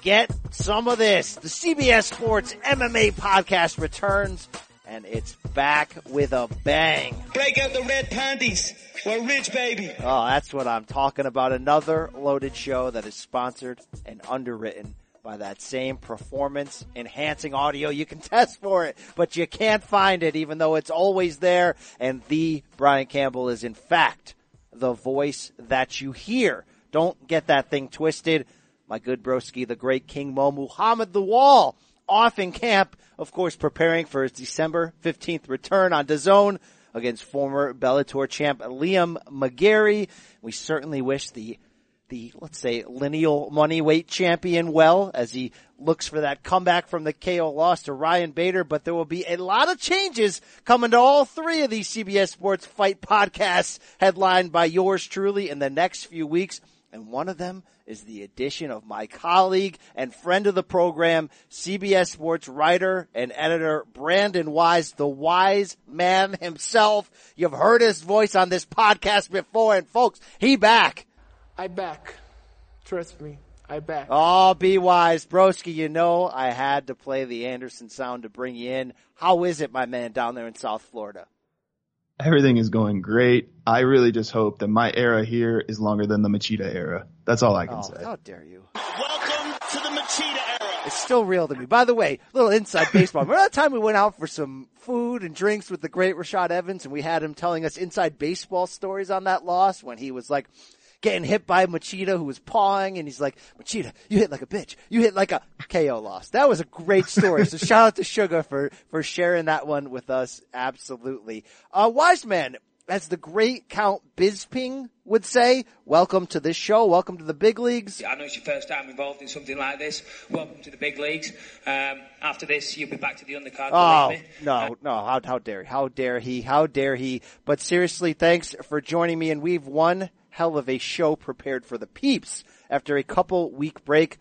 Get some of this. The CBS Sports MMA podcast returns and it's back with a bang. Break out the red panties. We're rich, baby. Oh, that's what I'm talking about. Another loaded show that is sponsored and underwritten by that same performance enhancing audio. You can test for it, but you can't find it even though it's always there. And the Brian Campbell is in fact the voice that you hear. Don't get that thing twisted. My good broski, the great King Mo Muhammad Lawal, off in camp, of course, preparing for his December 15th return on DAZN against former Bellator champ Liam McGeary. We certainly wish the the, let's say, lineal money weight champion well as he looks for that comeback from the KO loss to Ryan Bader, but there will be a lot of changes coming to all three of these CBS Sports Fight podcasts headlined by yours truly in the next few weeks. And one of them is the addition of my colleague and friend of the program, CBS Sports writer and editor Brandon Wise, the wise man himself. You've heard his voice on this podcast before and folks, he back. I back. Trust me. I back. Oh, be wise. Broski, you know I had to play the Anderson sound to bring you in. How is it, my man, down there in South Florida? Everything is going great. I really just hope that my era here is longer than the Machida era. That's all I can oh, say. How dare you? Welcome to the Machida era. It's still real to me. By the way, little inside baseball. Remember that time we went out for some food and drinks with the great Rashad Evans and we had him telling us inside baseball stories on that loss when he was like, getting hit by Machida who was pawing and he's like, Machida, you hit like a bitch. You hit like a KO loss. That was a great story. so shout out to Sugar for, for sharing that one with us. Absolutely. Uh, Wise Man, as the great Count Bisping would say, welcome to this show. Welcome to the big leagues. I know it's your first time involved in something like this. Welcome to the big leagues. Um, after this, you'll be back to the undercard. Oh, no, no. How, how dare, he? how dare he? How dare he? But seriously, thanks for joining me. And we've won hell of a show prepared for the peeps after a couple week break.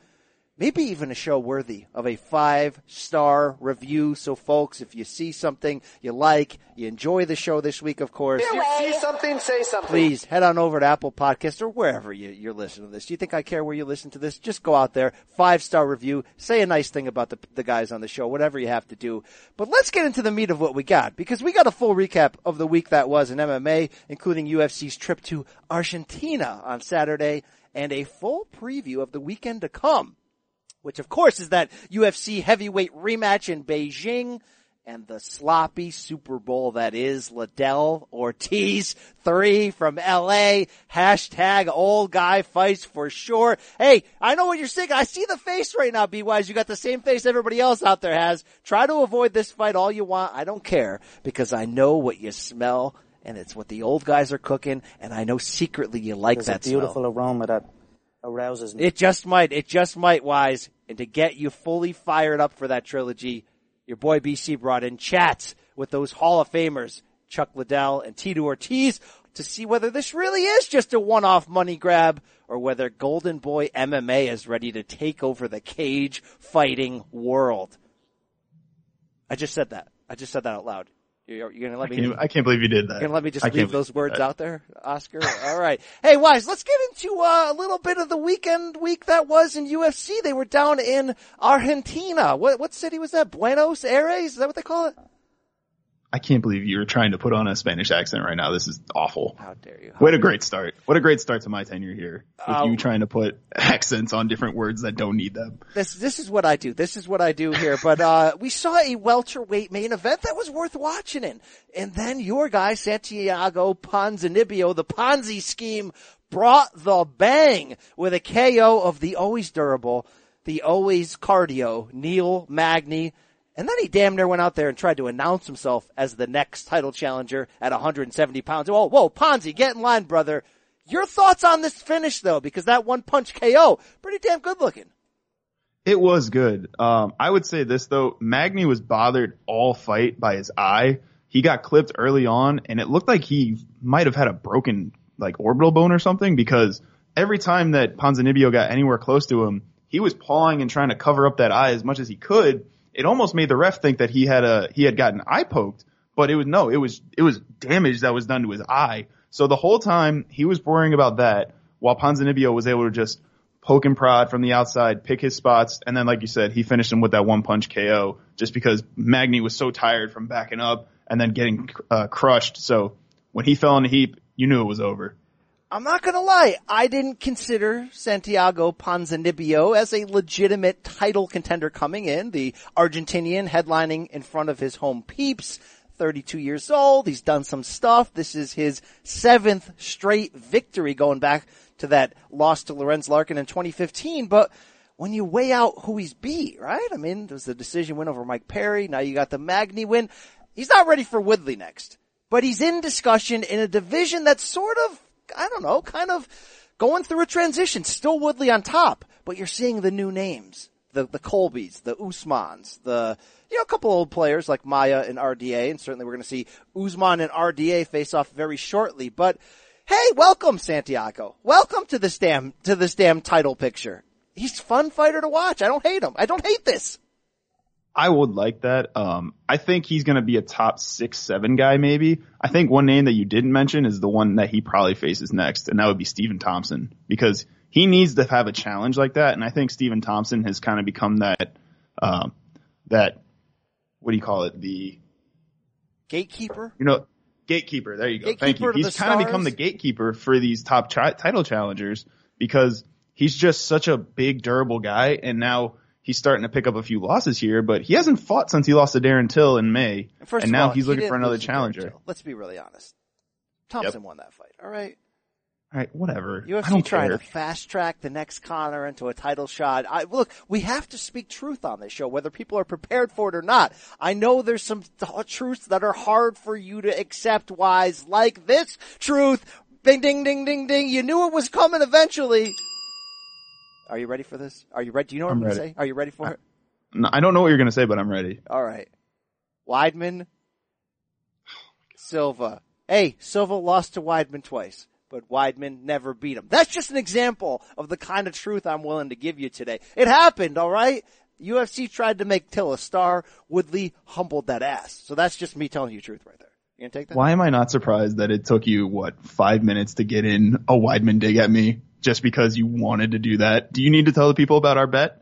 Maybe even a show worthy of a five star review. So folks, if you see something you like, you enjoy the show this week, of course. If you see something, say something. Please head on over to Apple Podcast or wherever you, you're listening to this. Do you think I care where you listen to this? Just go out there, five star review, say a nice thing about the, the guys on the show, whatever you have to do. But let's get into the meat of what we got because we got a full recap of the week that was in MMA, including UFC's trip to Argentina on Saturday and a full preview of the weekend to come which of course is that UFC heavyweight rematch in Beijing and the sloppy Super Bowl that is Liddell Ortiz three from LA. Hashtag old guy fights for sure. Hey, I know what you're saying. I see the face right now, B Wise. You got the same face everybody else out there has. Try to avoid this fight all you want. I don't care because I know what you smell and it's what the old guys are cooking and I know secretly you like There's that a beautiful smell. aroma that arouses me. It just might. It just might, Wise. And to get you fully fired up for that trilogy, your boy BC brought in chats with those Hall of Famers, Chuck Liddell and Tito Ortiz, to see whether this really is just a one-off money grab or whether Golden Boy MMA is ready to take over the cage fighting world. I just said that. I just said that out loud. You're, you're gonna let I me. can't, I can't believe you did that. You're gonna let me just I leave those words that. out there, Oscar? All right. Hey, Wise, let's get into uh, a little bit of the weekend week that was in UFC. They were down in Argentina. What what city was that? Buenos Aires? Is that what they call it? I can't believe you're trying to put on a Spanish accent right now. This is awful. How dare you? What a great start. What a great start to my tenure here. With Uh, you trying to put accents on different words that don't need them. This this is what I do. This is what I do here. But uh we saw a welterweight main event that was worth watching in. And then your guy, Santiago Ponzinibbio, the Ponzi scheme brought the bang with a KO of the always durable, the always cardio, Neil Magny. And then he damn near went out there and tried to announce himself as the next title challenger at 170 pounds. Whoa, whoa, Ponzi, get in line, brother. Your thoughts on this finish though, because that one punch KO, pretty damn good looking. It was good. Um, I would say this though, Magny was bothered all fight by his eye. He got clipped early on and it looked like he might have had a broken like orbital bone or something because every time that Ponzinibbio got anywhere close to him, he was pawing and trying to cover up that eye as much as he could. It almost made the ref think that he had a, he had gotten eye poked, but it was no, it was, it was damage that was done to his eye. So the whole time he was worrying about that while Ponzinibbio was able to just poke and prod from the outside, pick his spots, and then like you said, he finished him with that one punch KO just because Magny was so tired from backing up and then getting uh, crushed. So when he fell in the heap, you knew it was over. I'm not gonna lie, I didn't consider Santiago Ponzinibbio as a legitimate title contender coming in. The Argentinian headlining in front of his home peeps. 32 years old. He's done some stuff. This is his seventh straight victory going back to that loss to Lorenz Larkin in 2015. But when you weigh out who he's beat, right? I mean, there was the decision win over Mike Perry. Now you got the Magny win. He's not ready for Woodley next, but he's in discussion in a division that's sort of I don't know, kind of going through a transition. Still Woodley on top, but you're seeing the new names. The, the Colbys, the Usmans, the, you know, a couple old players like Maia and RDA, and certainly we're going to see Usman and RDA face off very shortly, but hey, welcome Santiago. Welcome to this damn, to this damn title picture. He's fun fighter to watch. I don't hate him. I don't hate this. I would like that. Um, I think he's going to be a top six, seven guy, maybe. I think one name that you didn't mention is the one that he probably faces next, and that would be Stephen Thompson because he needs to have a challenge like that. And I think Stephen Thompson has kind of become that, um, that, what do you call it? The gatekeeper. You know, gatekeeper. There you go. Gatekeeper Thank you. He's kind stars. of become the gatekeeper for these top tri- title challengers because he's just such a big, durable guy, and now he's starting to pick up a few losses here, but he hasn't fought since he lost to Darren Till in May. First and now all, he's he looking for another lose to Darren challenger. Let's be really honest. Thompson won that fight. All right. All right, whatever. I UFC don't trying care. to fast track the next Conor into a title shot. I, look, we have to speak truth on this show, whether people are prepared for it or not. I know there's some th- uh, truths that are hard for you to accept, wise, like this truth. Ding, ding, ding, ding, ding. You knew it was coming eventually. Are you ready for this? Are you ready? Do you know what I'm, I'm going to say? Are you ready for it? No, I don't know what you're going to say, but I'm ready. All right. Weidman, Silva. Hey, Silva lost to Weidman twice, but Weidman never beat him. That's just an example of the kind of truth I'm willing to give you today. It happened, all right? UFC tried to make Till a star. Woodley humbled that ass. So that's just me telling you the truth right there. You gonna take that? Why am I not surprised that it took you, what, five minutes to get in a Weidman dig at me just because you wanted to do that? Do you need to tell the people about our bet?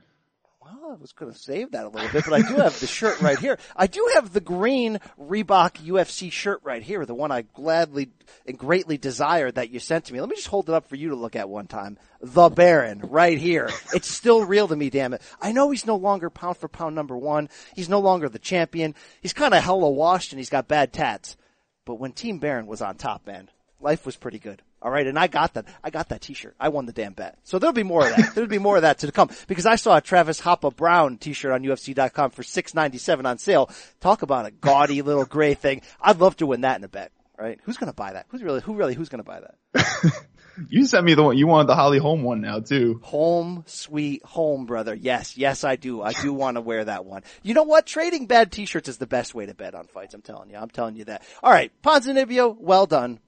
Well, I was going to save that a little bit, but I do have the shirt right here. I do have the green Reebok UFC shirt right here, the one I gladly and greatly desire that you sent to me. Let me just hold it up for you to look at one time. The Baron, right here. It's still real to me, damn it. I know he's no longer pound for pound number one. He's no longer the champion. He's kind of hella washed and he's got bad tats. But when Team Baron was on top, man, life was pretty good. All right, and I got that. I got that T-shirt. I won the damn bet. So there'll be more of that. There'll be more of that to come because I saw a Travis Hapa Browne T-shirt on UFC.com for six ninety seven on sale. Talk about a gaudy little gray thing. I'd love to win that in a bet. Right? Who's gonna buy that? Who's really? Who really? Who's gonna buy that? You sent me the one, you wanted the Holly Holm one now too. Home sweet home, brother. Yes, yes, I do. I do want to wear that one. You know what? Trading bad T-shirts is the best way to bet on fights. I'm telling you. I'm telling you that. All right, Ponzinibbio, well done.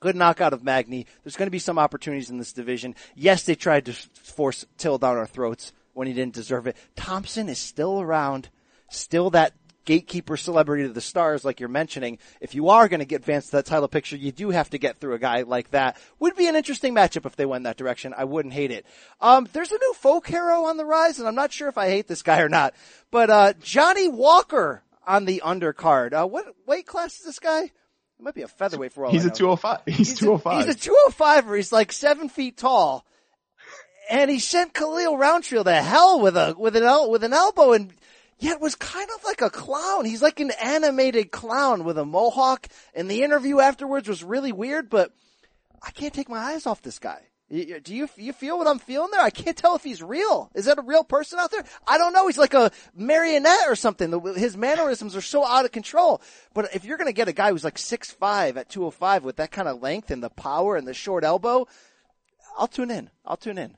Good knockout of Magny. There's going to be some opportunities in this division. Yes, they tried to force Till down our throats when he didn't deserve it. Thompson is still around, still that gatekeeper celebrity to the stars, like you're mentioning. If you are going to get advanced to that title picture, you do have to get through a guy like that. Would be an interesting matchup if they went that direction. I wouldn't hate it. Um, there's a new folk hero on the rise, and I'm not sure if I hate this guy or not. But uh, Johnny Walker on the undercard. Uh, what weight class is this guy? It might be a featherweight for all He's I a know. 205. He's, a- 205. He's a 205 He's like seven feet tall. And he sent Khalil Rountree to hell with a, with an, el- with an elbow and yet was kind of like a clown. He's like an animated clown with a mohawk and the interview afterwards was really weird, but I can't take my eyes off this guy. Do you, you feel what I'm feeling there? I can't tell if he's real. Is that a real person out there? I don't know. He's like a marionette or something. His mannerisms are so out of control. But if you're going to get a guy who's like 6'5 at 205 with that kind of length and the power and the short elbow, I'll tune in. I'll tune in.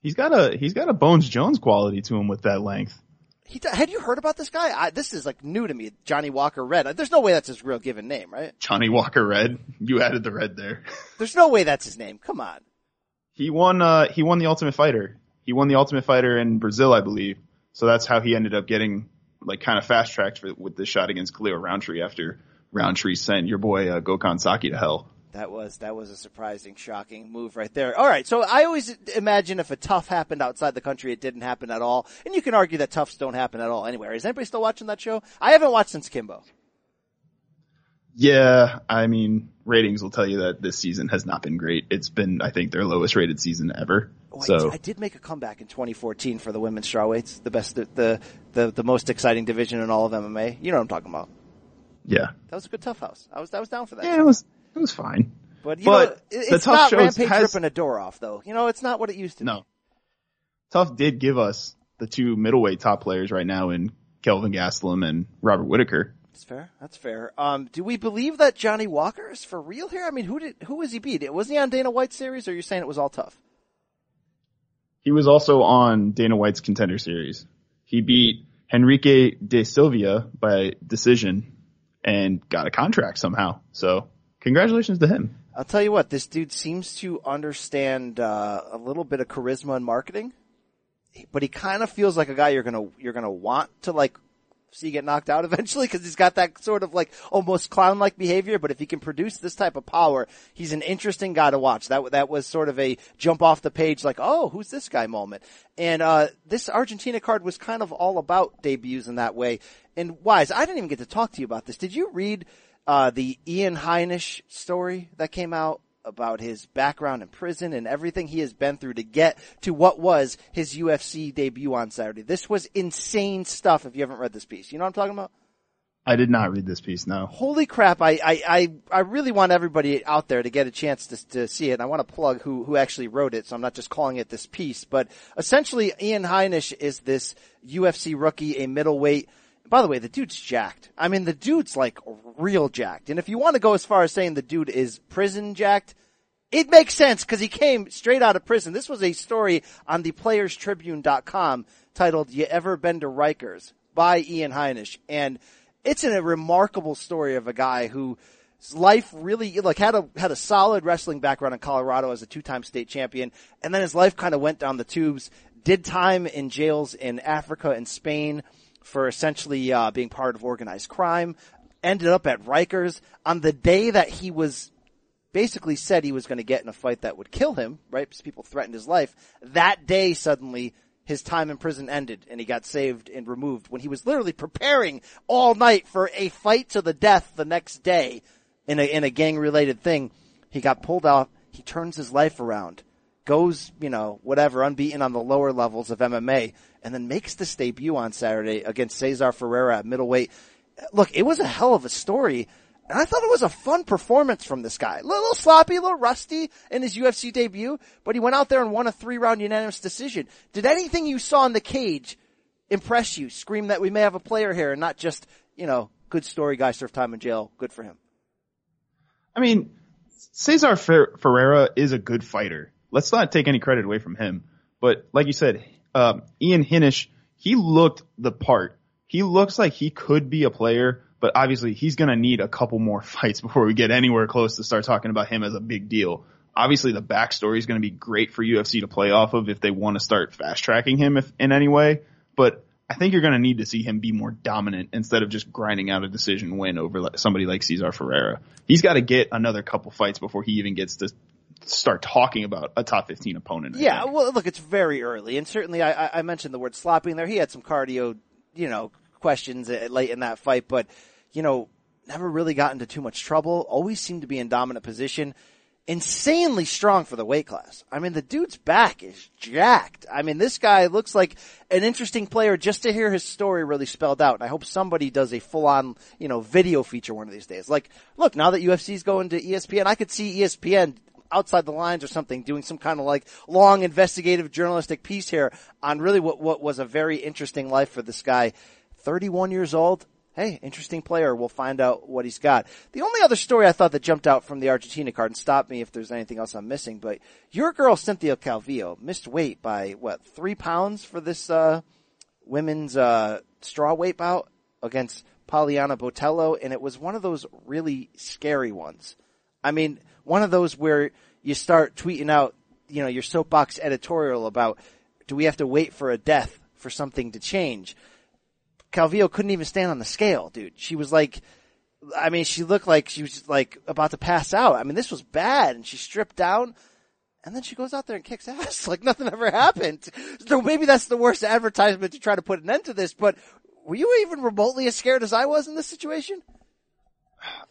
He's got a, he's got a Bones Jones quality to him with that length. He, had you heard about this guy? I, this is like new to me. Johnny Walker Red. There's no way that's his real given name, right? Johnny Walker Red. You added the red there. There's no way that's his name. Come on. He won, uh, he won the Ultimate Fighter. He won the Ultimate Fighter in Brazil, I believe. So that's how he ended up getting, like, kind of fast tracked with the shot against Khalil Rountree after Rountree sent your boy, uh, Gokhan Saki to hell. That was that was a surprising, shocking move right there. All right, so I always imagine if a TUF happened outside the country, it didn't happen at all, and you can argue that TUFs don't happen at all anywhere. Is anybody still watching that show? I haven't watched since Kimbo. Yeah, I mean, ratings will tell you that this season has not been great. It's been, I think, their lowest rated season ever. Oh, Wait, so I did make a comeback in 2014 for the women's strawweights, the best, the, the the most exciting division in all of MMA. You know what I'm talking about. yeah, That was a good TUF house. I was I was down for that. yeah, it was it was fine. But you But know, it- the it's tough not Rampage has- ripping a door off though. You know, it's not what it used to. be. No, TUF did give us the two middleweight top players right now in Kelvin Gastelum and Robert Whitaker. That's fair. That's fair. Um, do we believe that Johnny Walker is for real here? I mean, who did who was he beat? It Was he on Dana White's series, or you're you saying it was all tough? He was also on Dana White's contender series. He beat Henrique da Silva by decision and got a contract somehow. So congratulations to him. I'll tell you what, this dude seems to understand uh, a little bit of charisma and marketing, but he kind of feels like a guy you're gonna you're gonna want to like see get knocked out eventually because he's got that sort of like almost clown like behavior. But if he can produce this type of power, he's an interesting guy to watch. That that was sort of a jump off the page like, oh, who's this guy moment. And uh, this Argentina card was kind of all about debuts in that way. And Wise, I didn't even get to talk to you about this. Did you read? uh, the Ian Heinisch story that came out about his background in prison and everything he has been through to get to what was his UFC debut on Saturday. This was insane stuff if you haven't read this piece. You know what I'm talking about? I did not read this piece, no. Holy crap, I, I, I, I really want everybody out there to get a chance to, to see it. And I want to plug who, who actually wrote it, so I'm not just calling it this piece. But essentially, Ian Heinisch is this UFC rookie, a middleweight. By the way, the dude's jacked. I mean, the dude's like real jacked. And if you want to go as far as saying the dude is prison jacked, it makes sense because he came straight out of prison. This was a story on the playerstribune.com titled You Ever Been to Rikers by Ian Heinisch. And it's a remarkable story of a guy who life really like had a had a solid wrestling background in Colorado as a two-time state champion and then his life kind of went down the tubes did time in jails in Africa and Spain for essentially uh, being part of organized crime ended up at Rikers on the day that he was basically said he was going to get in a fight that would kill him, right? Because people threatened his life. That day, suddenly, his time in prison ended and he got saved and removed when he was literally preparing all night for a fight to the death the next day in a, in a gang related thing. He got pulled off. He turns his life around, goes, you know, whatever, unbeaten on the lower levels of MMA and then makes this debut on Saturday against Cesar Ferreira at middleweight. Look, it was a hell of a story. And I thought it was a fun performance from this guy. A little sloppy, a little rusty in his UFC debut, but he went out there and won a three round unanimous decision. Did anything you saw in the cage impress you? Scream that we may have a player here and not just, you know, good story guy served time in jail. Good for him. I mean, Cesar Fer- Ferreira is a good fighter. Let's not take any credit away from him. But like you said, um, Ian Heinisch, he looked the part. He looks like he could be a player, but obviously he's going to need a couple more fights before we get anywhere close to start talking about him as a big deal. Obviously the backstory is going to be great for UFC to play off of if they want to start fast tracking him if, in any way, but I think you're going to need to see him be more dominant instead of just grinding out a decision win over somebody like Cesar Ferreira. He's got to get another couple fights before he even gets to start talking about a top 15 opponent. I Yeah, think. well, look, it's very early, and certainly I, I- mentioned the word sloppy in there. He had some cardio, you know, questions uh, late in that fight, but you know, never really got into too much trouble. Always seemed to be in dominant position. Insanely strong for the weight class. I mean, the dude's back is jacked. I mean, this guy looks like an interesting player just to hear his story really spelled out. And I hope somebody does a full on, you know, video feature one of these days. Like, look, now that UFC's going to ESPN, I could see ESPN outside the lines or something doing some kind of like long investigative journalistic piece here on really what, what was a very interesting life for this guy. 31 years old. Hey, interesting player. We'll find out what he's got. The only other story I thought that jumped out from the Argentina card and stop me if there's anything else I'm missing, but your girl Cynthia Calvillo missed weight by what, three pounds for this, uh, women's, uh, straw weight bout against Poliana Botelho and it was one of those really scary ones. I mean, one of those where you start tweeting out, you know, your soapbox editorial about, do we have to wait for a death for something to change? Calvillo couldn't even stand on the scale, dude. She was like, I mean, she looked like she was like about to pass out. I mean, this was bad and she stripped down and then she goes out there and kicks ass like nothing ever happened. So maybe that's the worst advertisement to try to put an end to this, but were you even remotely as scared as I was in this situation?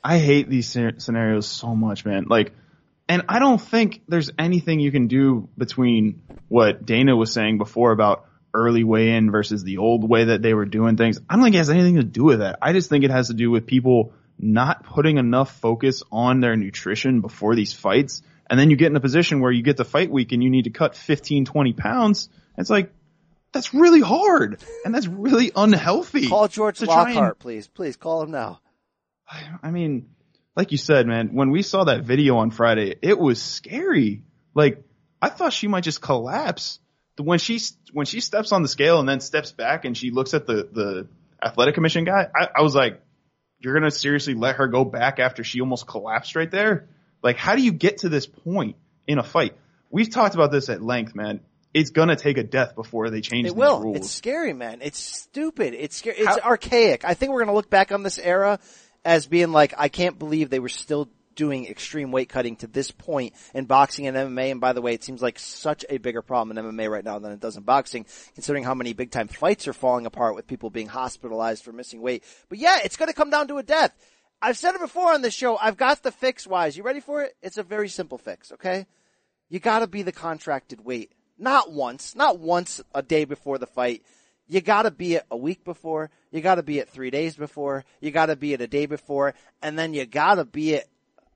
I hate these scenarios so much, man. Like, and I don't think there's anything you can do between what Dana was saying before about early weigh in versus the old way that they were doing things. I don't think it has anything to do with that. I just think it has to do with people not putting enough focus on their nutrition before these fights. And then you get in a position where you get the fight week and you need to cut 15, 20 pounds. It's like, that's really hard and that's really unhealthy. Call George try and- Lockhart, please. Please call him now. I mean, like you said, man, when we saw that video on Friday, it was scary. Like, I thought she might just collapse. When she, when she steps on the scale and then steps back and she looks at the, the athletic commission guy, I, I was like, you're going to seriously let her go back after she almost collapsed right there? Like, how do you get to this point in a fight? We've talked about this at length, man. It's gonna take a death before they change It will. rules. It's scary, man. It's stupid. It's scary. It's How- archaic. I think we're gonna look back on this era as being like, I can't believe they were still doing extreme weight cutting to this point in boxing and MMA. And by the way, it seems like such a bigger problem in MMA right now than it does in boxing, considering how many big time fights are falling apart with people being hospitalized for missing weight. But yeah, it's gonna come down to a death. I've said it before on this show. I've got the fix wise. You ready for it? It's a very simple fix, okay? You gotta be the contracted weight. Not once, not once a day before the fight. You gotta be it a week before. You gotta be it three days before. You gotta be it a day before. And then you gotta be it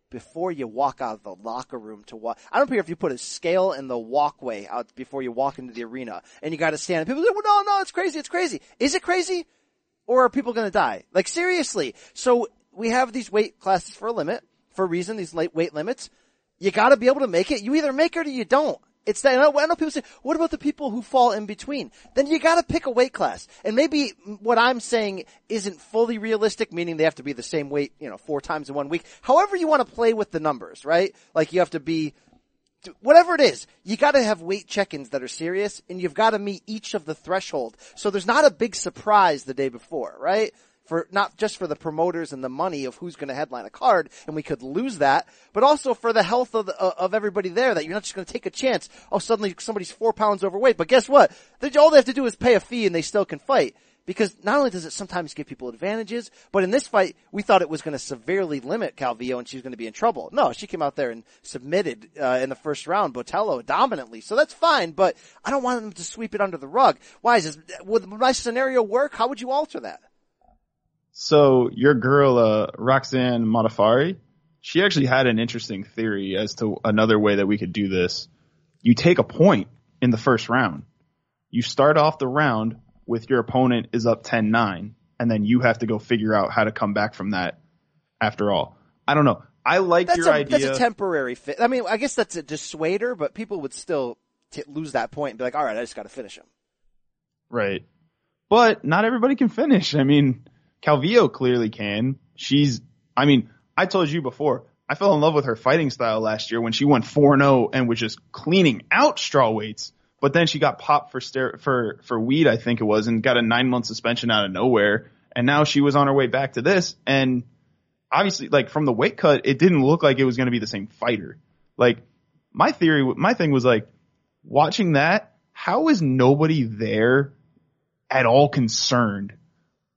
before you walk out of the locker room to walk. I don't care if you put a scale in the walkway out before you walk into the arena and you gotta stand and people say, well, no, no, it's crazy, it's crazy. Is it crazy? Or are people gonna die? Like seriously. So we have these weight classes for a limit, for a reason, these weight limits. You gotta be able to make it. You either make it or you don't. It's that, I know, I know people say, what about the people who fall in between? Then you gotta pick a weight class. And maybe what I'm saying isn't fully realistic, meaning they have to be the same weight, you know, four times in one week. However you want to play with the numbers, right? Like you have to be, whatever it is, you gotta have weight check-ins that are serious and you've gotta meet each of the threshold. So there's not a big surprise the day before, right? For, not just for the promoters and the money of who's gonna headline a card, and we could lose that, but also for the health of, the, of everybody there, that you're not just gonna take a chance, oh suddenly somebody's four pounds overweight, but guess what? They, all they have to do is pay a fee and they still can fight. Because not only does it sometimes give people advantages, but in this fight, we thought it was going to severely limit Calvillo and she was going to be in trouble. No, she came out there and submitted uh, in the first round Botelho dominantly, so that's fine. But I don't want them to sweep it under the rug. Why is this? Would my scenario work? How would you alter that? So your girl, uh, Roxanne Modafferi, she actually had an interesting theory as to another way that we could do this. You take a point in the first round. You start off the round with your opponent is up 10-9 and then you have to go figure out how to come back from that after all. I don't know. I like That's your a idea. that's a temporary fit. I mean, I guess that's a dissuader, but people would still t- lose that point and be like, "All right, I just got to finish him." Right. But not everybody can finish. I mean, Calvillo clearly can. She's, I mean, I told you before, I fell in love with her fighting style last year when she went 4-0 and was just cleaning out straw weights. But then she got popped for ster- for, for weed, I think it was, and got a nine month suspension out of nowhere. And now she was on her way back to this. And obviously, like from the weight cut, it didn't look like it was going to be the same fighter. Like my theory, my thing was like watching that. How is nobody there at all concerned?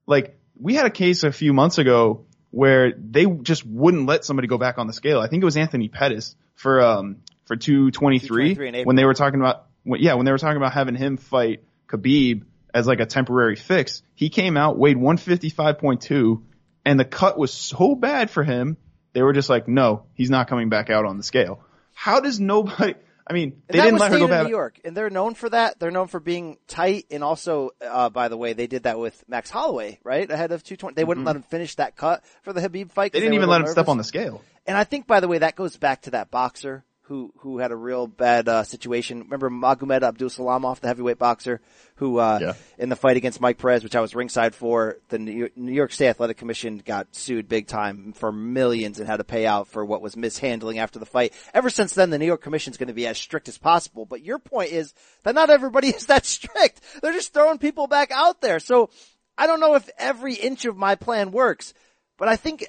Like we had a case a few months ago where they just wouldn't let somebody go back on the scale. I think it was Anthony Pettis for um for 223 223 when they were talking about when, yeah when they were talking about having him fight Khabib as like a temporary fix. He came out weighed 155.2 and the cut was so bad for him. They were just like, no, he's not coming back out on the scale. How does nobody? I mean, they that didn't was let her state go of back. New York, and they're known for that. They're known for being tight, and also, uh, by the way, they did that with Max Holloway, right ahead of 220. They wouldn't let him finish that cut for the Khabib fight. Mm-hmm. They didn't were even let him step on the scale. And I think, by the way, that goes back to that boxer who who had a real bad uh, situation. Remember Magomed Abdusalamov, the heavyweight boxer, who uh, Yeah. in the fight against Mike Perez, which I was ringside for, the New York, State Athletic Commission got sued big time for millions and had to pay out for what was mishandling after the fight. Ever since then, the New York Commission is going to be as strict as possible. But your point is that not everybody is that strict. They're just throwing people back out there. So I don't know if every inch of my plan works. But I think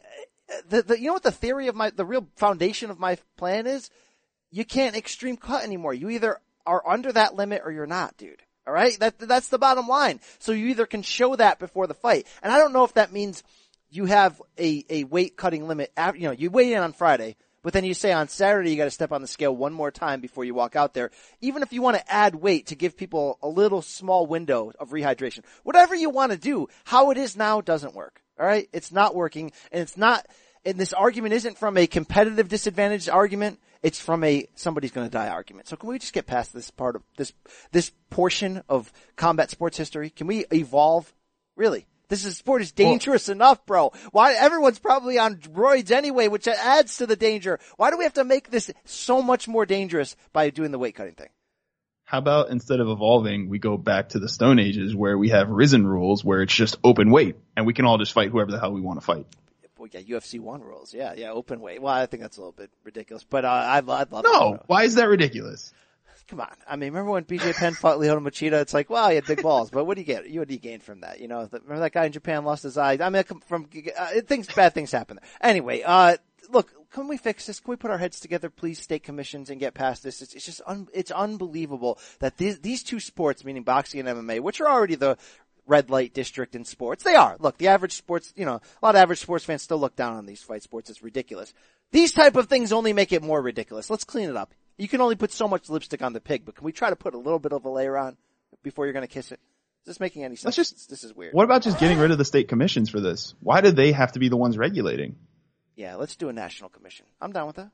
uh, the, the you know what the theory of my the real foundation of my plan is? You can't extreme cut anymore. You either are under that limit or you're not, dude. All right, that that's the bottom line. So you either can show that before the fight, and I don't know if that means you have a a weight cutting limit. After, you know, you weigh in on Friday, but then you say on Saturday you got to step on the scale one more time before you walk out there. Even if you want to add weight to give people a little small window of rehydration, whatever you want to do, how it is now doesn't work. All right, it's not working, and it's not. And this argument isn't from a competitive disadvantage argument. It's from a somebody's going to die argument. So can we just get past this part of this this portion of combat sports history? Can we evolve? Really? This is sport is dangerous well, enough, bro. Why everyone's probably on roids anyway, which adds to the danger. Why do we have to make this so much more dangerous by doing the weight cutting thing? How about instead of evolving, we go back to the Stone Ages where we have risen rules where it's just open weight and we can all just fight whoever the hell we want to fight well, yeah, UFC one rules. Yeah, yeah, open weight. Well, I think that's a little bit ridiculous, but uh, I'd, I'd love. No, why is that ridiculous? Come on. I mean, remember when BJ Penn fought Lyoto Machida? It's like, wow, he had big balls, but what do you get? What do you gain from that? You know, remember that guy in Japan lost his eye? I mean, from uh, things, bad things happen. There. Anyway, uh, look, can we fix this? Can we put our heads together, please, state commissions, and get past this? It's, it's just, un, it's unbelievable that these, these two sports, meaning boxing and MMA, which are already the red light district in sports. They are. Look, the average sports, you know, a lot of average sports fans still look down on these fight sports. It's ridiculous. These type of things only make it more ridiculous. Let's clean it up. You can only put so much lipstick on the pig, but can we try to put a little bit of a layer on before you're going to kiss it? Is this making any sense? Let's just, this is weird. What about just getting rid of the state commissions for this? Why do they have to be the ones regulating? Yeah, let's do a national commission. I'm down with that.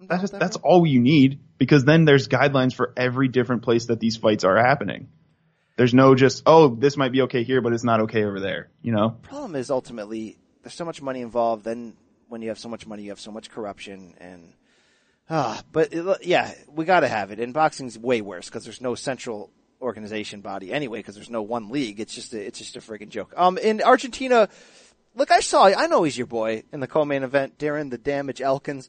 That's, that, that's all you need because then there's guidelines for every different place that these fights are happening. There's no just, oh, this might be okay here, but it's not okay over there, you know? Problem is ultimately, there's so much money involved, then when you have so much money, you have so much corruption and, ah, uh, but it, yeah, we gotta have it. And boxing's way worse because there's no central organization body anyway because there's no one league. It's just a, it's just a freaking joke. Um, in Argentina, look, I saw, I know he's your boy in the co-main event, Darren the Damage Elkins.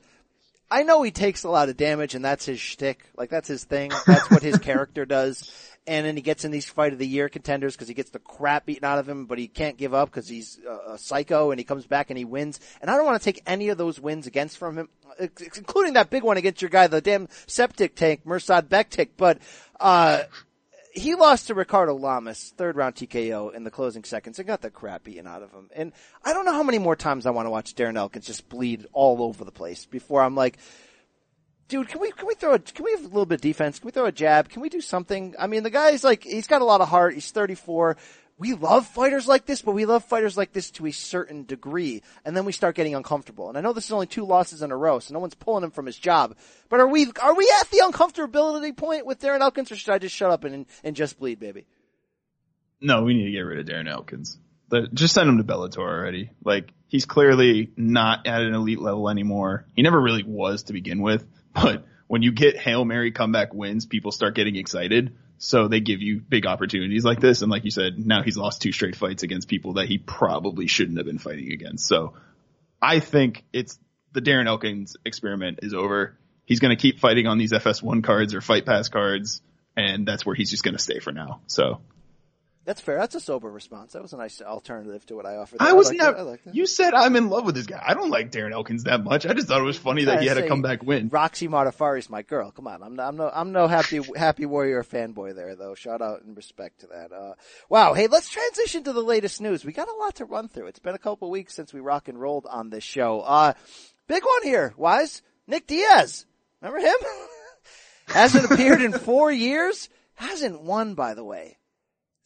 I know he takes a lot of damage and that's his shtick. Like that's his thing. That's what his character does and then he gets in these fight of the year contenders because he gets the crap beaten out of him, but he can't give up because he's a, a psycho and he comes back and he wins. And I don't want to take any of those wins against from him, including that big one against your guy, the damn septic tank, Mirsad Bektic. But, uh, he lost to Ricardo Lamas, third round TKO in the closing seconds and got the crap beaten out of him. And I don't know how many more times I want to watch Darren Elkins just bleed all over the place before I'm like, dude, can we can we throw a can we have a little bit of defense? Can we throw a jab? Can we do something? I mean, the guy's like he's got a lot of heart. He's 34. We love fighters like this, but we love fighters like this to a certain degree, and then we start getting uncomfortable. And I know this is only two losses in a row, so no one's pulling him from his job. But are we are we at the uncomfortability point with Darren Elkins, or should I just shut up and and just bleed, baby? No, we need to get rid of Darren Elkins. just send him to Bellator already. Like he's clearly not at an elite level anymore. He never really was to begin with. But when you get Hail Mary comeback wins, people start getting excited. So they give you big opportunities like this. And like you said, now he's lost two straight fights against people that he probably shouldn't have been fighting against. So I think it's the Darren Elkins experiment is over. He's going to keep fighting on these FS1 cards or fight pass cards. And that's where he's just going to stay for now. So that's fair. That's a sober response. That was a nice alternative to what I offered. I was I never. Like you said I'm in love with this guy. I don't like Darren Elkins that much. I just thought it was funny that he had a comeback win. Roxy is my girl. Come on, I'm, I'm no, I'm no happy, happy warrior fanboy there though. Shout out and respect to that. Uh, wow. Hey, let's transition to the latest news. We got a lot to run through. It's been a couple weeks since we rock and rolled on this show. Uh, big one here. Wise Nick Diaz. Remember him? Hasn't appeared in four years. Hasn't won, by the way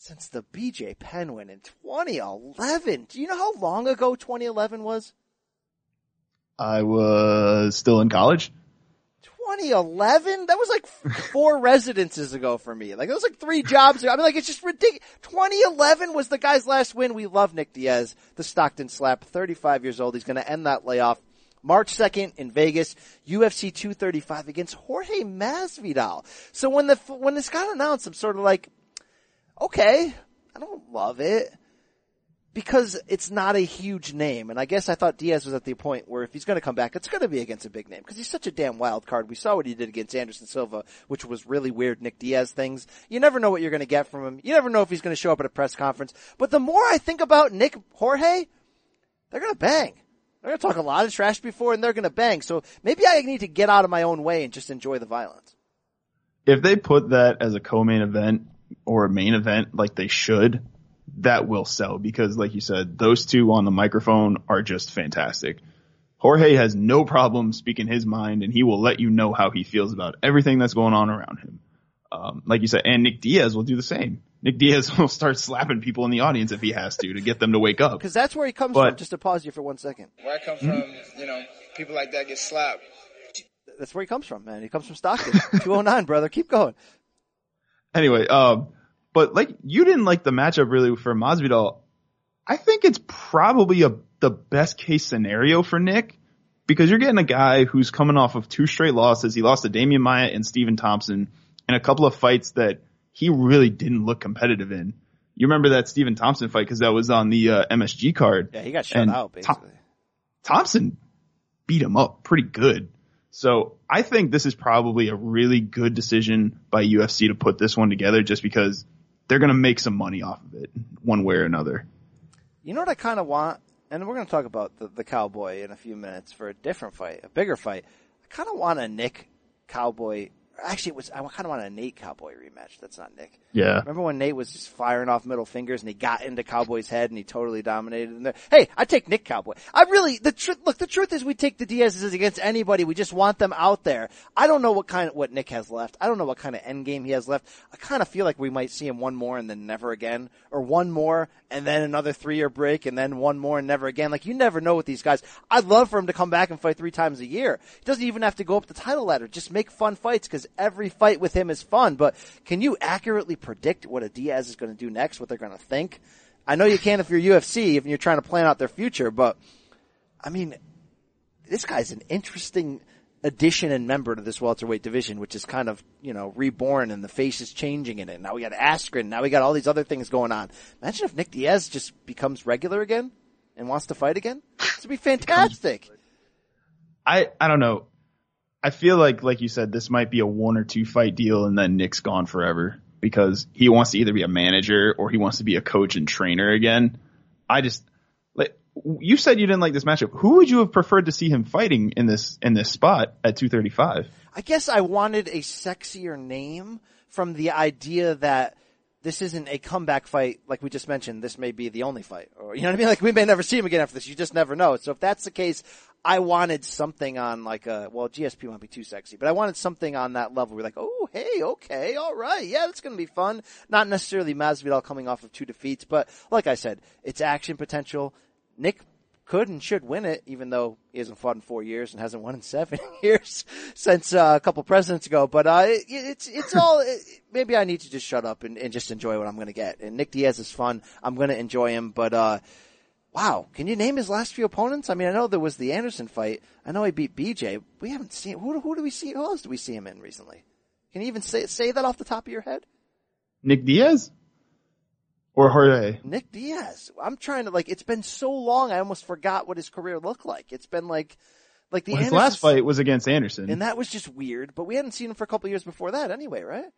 since the BJ Penn win in 2011. Do you know how long ago 2011 was? I was still in college. 2011? That was like four residences ago for me. Like, it was like three jobs ago. I mean, like, it's just ridiculous. 2011 was the guy's last win. We love Nick Diaz, the Stockton slap, 35 years old. He's going to end that layoff March 2nd in Vegas, UFC 235 against Jorge Masvidal. So when the, when this got announced, I'm sort of like, okay, I don't love it because it's not a huge name. And I guess I thought Diaz was at the point where if he's going to come back, it's going to be against a big name because he's such a damn wild card. We saw what he did against Anderson Silva, which was really weird Nick Diaz things. You never know what you're going to get from him. You never know if he's going to show up at a press conference. But the more I think about Nick Jorge, they're gonna bang. They're gonna talk a lot of trash before and they're gonna bang. So maybe I need to get out of my own way and just enjoy the violence. If they put that as a co-main event or a main event like they should, that will sell because like you said, those two on the microphone are just fantastic. Jorge has no problem speaking his mind and he will let you know how he feels about everything that's going on around him. Um, like you said, and Nick Diaz will do the same. Nick Diaz will start slapping people in the audience if he has to to get them to wake up. Because that's where he comes But- from. Just to pause you for one second. Where I come from, you know, people like that get slapped. That's where he comes from, man. He comes from Stockton. 209, brother. Keep going. Anyway, um, but like you didn't like the matchup really for Masvidal. I think it's probably a the best case scenario for Nick because you're getting a guy who's coming off of two straight losses. He lost to Demian Maia and Stephen Thompson in a couple of fights that he really didn't look competitive in. You remember that Stephen Thompson fight because that was on the uh, MSG card. Yeah, he got shut And out, basically. Thompson beat him up pretty good. So I think this is probably a really good decision by UFC to put this one together just because they're going to make some money off of it one way or another. You know what I kind of want? And we're going to talk about the, the Cowboy in a few minutes for a different fight, a bigger fight. I kind of want a Nick Cowboy. Actually, it was I kind of want a Nate Cowboy rematch. That's not Nick. Yeah. Remember when Nate was just firing off middle fingers and he got into Cowboy's head and he totally dominated in there? Hey, I take Nick Cowboy. I really, the truth, look, the truth is we take the Diaz's against anybody. We just want them out there. I don't know what kind of, what Nick has left. I don't know what kind of end game he has left. I kind of feel like we might see him one more and then never again, or one more and then another three year break and then one more and never again. Like you never know with these guys. I'd love for him to come back and fight three times a year. He doesn't even have to go up the title ladder. Just make fun fights because every fight with him is fun. But can you accurately predict what a Diaz is going to do next? What they're going to think? I know you can if you're UFC, if you're trying to plan out their future, but I mean, this guy's an interesting addition and member to this welterweight division, which is kind of, you know, reborn and the face is changing in it. Now we got Askren. Now we got all these other things going on. Imagine if Nick Diaz just becomes regular again and wants to fight again. This would be fantastic. I, I don't know. I feel like, like you said, this might be a one or two fight deal and then Nick's gone forever because he wants to either be a manager or he wants to be a coach and trainer again. I just, like, you said you didn't like this matchup. Who would you have preferred to see him fighting in this, in this spot at 235? I guess I wanted a sexier name from the idea that this isn't a comeback fight like we just mentioned. This may be the only fight, or you know what I mean? Like we may never see him again after this. You just never know. So if that's the case, I wanted something on like a well, GSP won't be too sexy, but I wanted something on that level. We're like, oh, hey, okay, all right, yeah, that's gonna be fun. Not necessarily Masvidal coming off of two defeats, but like I said, it's action potential. Nick could and should win it, even though he hasn't fought in four years and hasn't won in seven years since uh, a couple presidents ago. But uh, it, it's it's all. It, maybe I need to just shut up and, and just enjoy what I'm going to get. And Nick Diaz is fun. I'm going to enjoy him. But uh, wow, can you name his last few opponents? I mean, I know there was the Anderson fight. I know he beat BJ. We haven't seen who. Who do we see? Who else do we see him in recently? Can you even say say that off the top of your head? Nick Diaz or Jorge? Nick Diaz. I'm trying to like. It's been so long. I almost forgot what his career looked like. It's been like, like the Well, his last fight was against Anderson. and that was just weird. But we hadn't seen him for a couple years before that, anyway, right?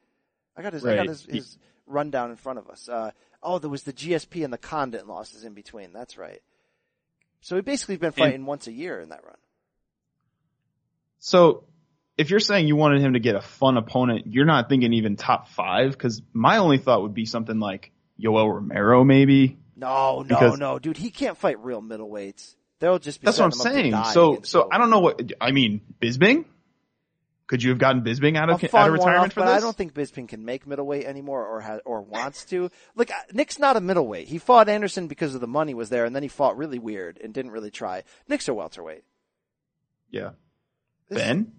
I got his, I got Right. his, his rundown in front of us. Uh, oh, there was the GSP and the Condit losses in between. That's right. So he basically been fighting once a year in that run. So if you're saying you wanted him to get a fun opponent, you're not thinking even top five? Cause my only thought would be something like Yoel Romero maybe. No, no, Because- no, dude, he can't fight real middleweights. They'll just be. That's what I'm setting him up to saying. So, so I don't know what, I mean, Bisping? Could you have gotten Bisping out of, out of retirement for but this? I don't think Bisping can make middleweight anymore or has, or wants to. Look, Nick's not a middleweight. He fought Anderson because of the money was there, and then he fought really weird and didn't really try. Nick's a welterweight. yeah. This- Ben?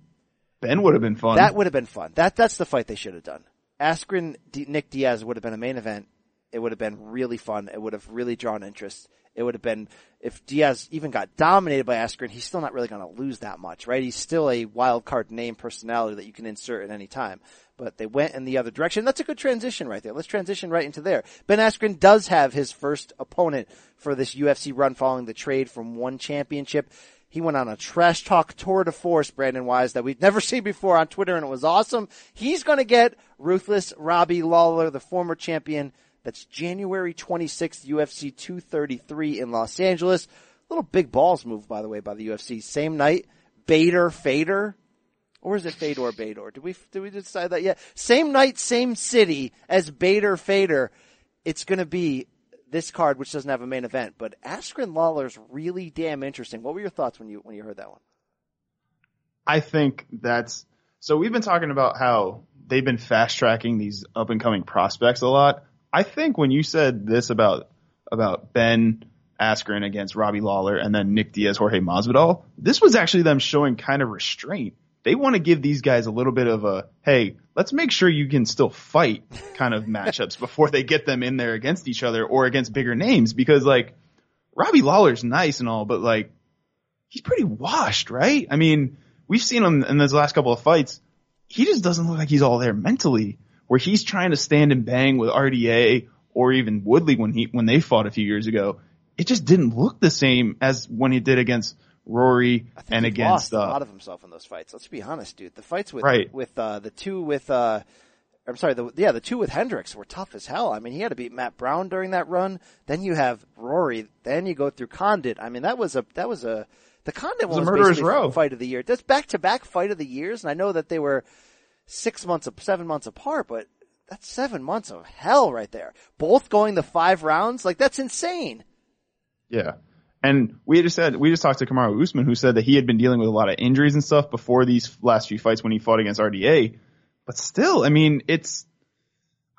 Ben would have been fun. That would have been fun. That that's the fight they should have done. Askren, D- Nick Diaz would have been a main event. It would have been really fun. It would have really drawn interest. It would have been if Diaz even got dominated by Askren, he's still not really going to lose that much, right? He's still a wild card name personality that you can insert at any time. But they went in the other direction. That's a good transition right there. Let's transition right into there. Ben Askren does have his first opponent for this UFC run following the trade from one championship. He went on a trash talk tour de force, Brandon Wise, that we've never seen before on Twitter, and it was awesome. He's going to get ruthless Robbie Lawler, the former champion. That's January 26th, UFC 233 in Los Angeles. Little big balls move, by the way, by the UFC. Same night, Bader, Fader, or is it Fedor, Bader? Did we, did we decide that yet? Same night, same city as Bader, Fader. It's gonna be this card, which doesn't have a main event, but Askren Lawler's really damn interesting. What were your thoughts when you, when you heard that one? I think that's so we've been talking about how they've been fast tracking these up and coming prospects a lot. I think when you said this about about Ben Askren against Robbie Lawler and then Nick Diaz, Jorge Masvidal, this was actually them showing kind of restraint. They want to give these guys a little bit of a hey, let's make sure you can still fight kind of matchups before they get them in there against each other or against bigger names because like Robbie Lawler's nice and all, but like he's pretty washed, right? I mean, we've seen him in those last couple of fights. He just doesn't look like he's all there mentally, where he's trying to stand and bang with RDA or even Woodley when he when they fought a few years ago. It just didn't look the same as when he did against Rory I think and against lost a uh, lot of himself in those fights. Let's be honest, dude. The fights with Right. with uh, the two with uh, I'm sorry, the yeah, the two with Hendricks were tough as hell. I mean, he had to beat Matt Brown during that run. Then you have Rory. Then you go through Condit. I mean, that was a that was a the Condit was one a was murderer's row. fight of the year. That's back to back fight of the years, and I know that they were six months, of seven months apart, but that's seven months of hell right there. Both going the five rounds, like that's insane. Yeah. And we just said, we just talked to Kamaru Usman who said that he had been dealing with a lot of injuries and stuff before these last few fights when he fought against RDA. But still, I mean, it's,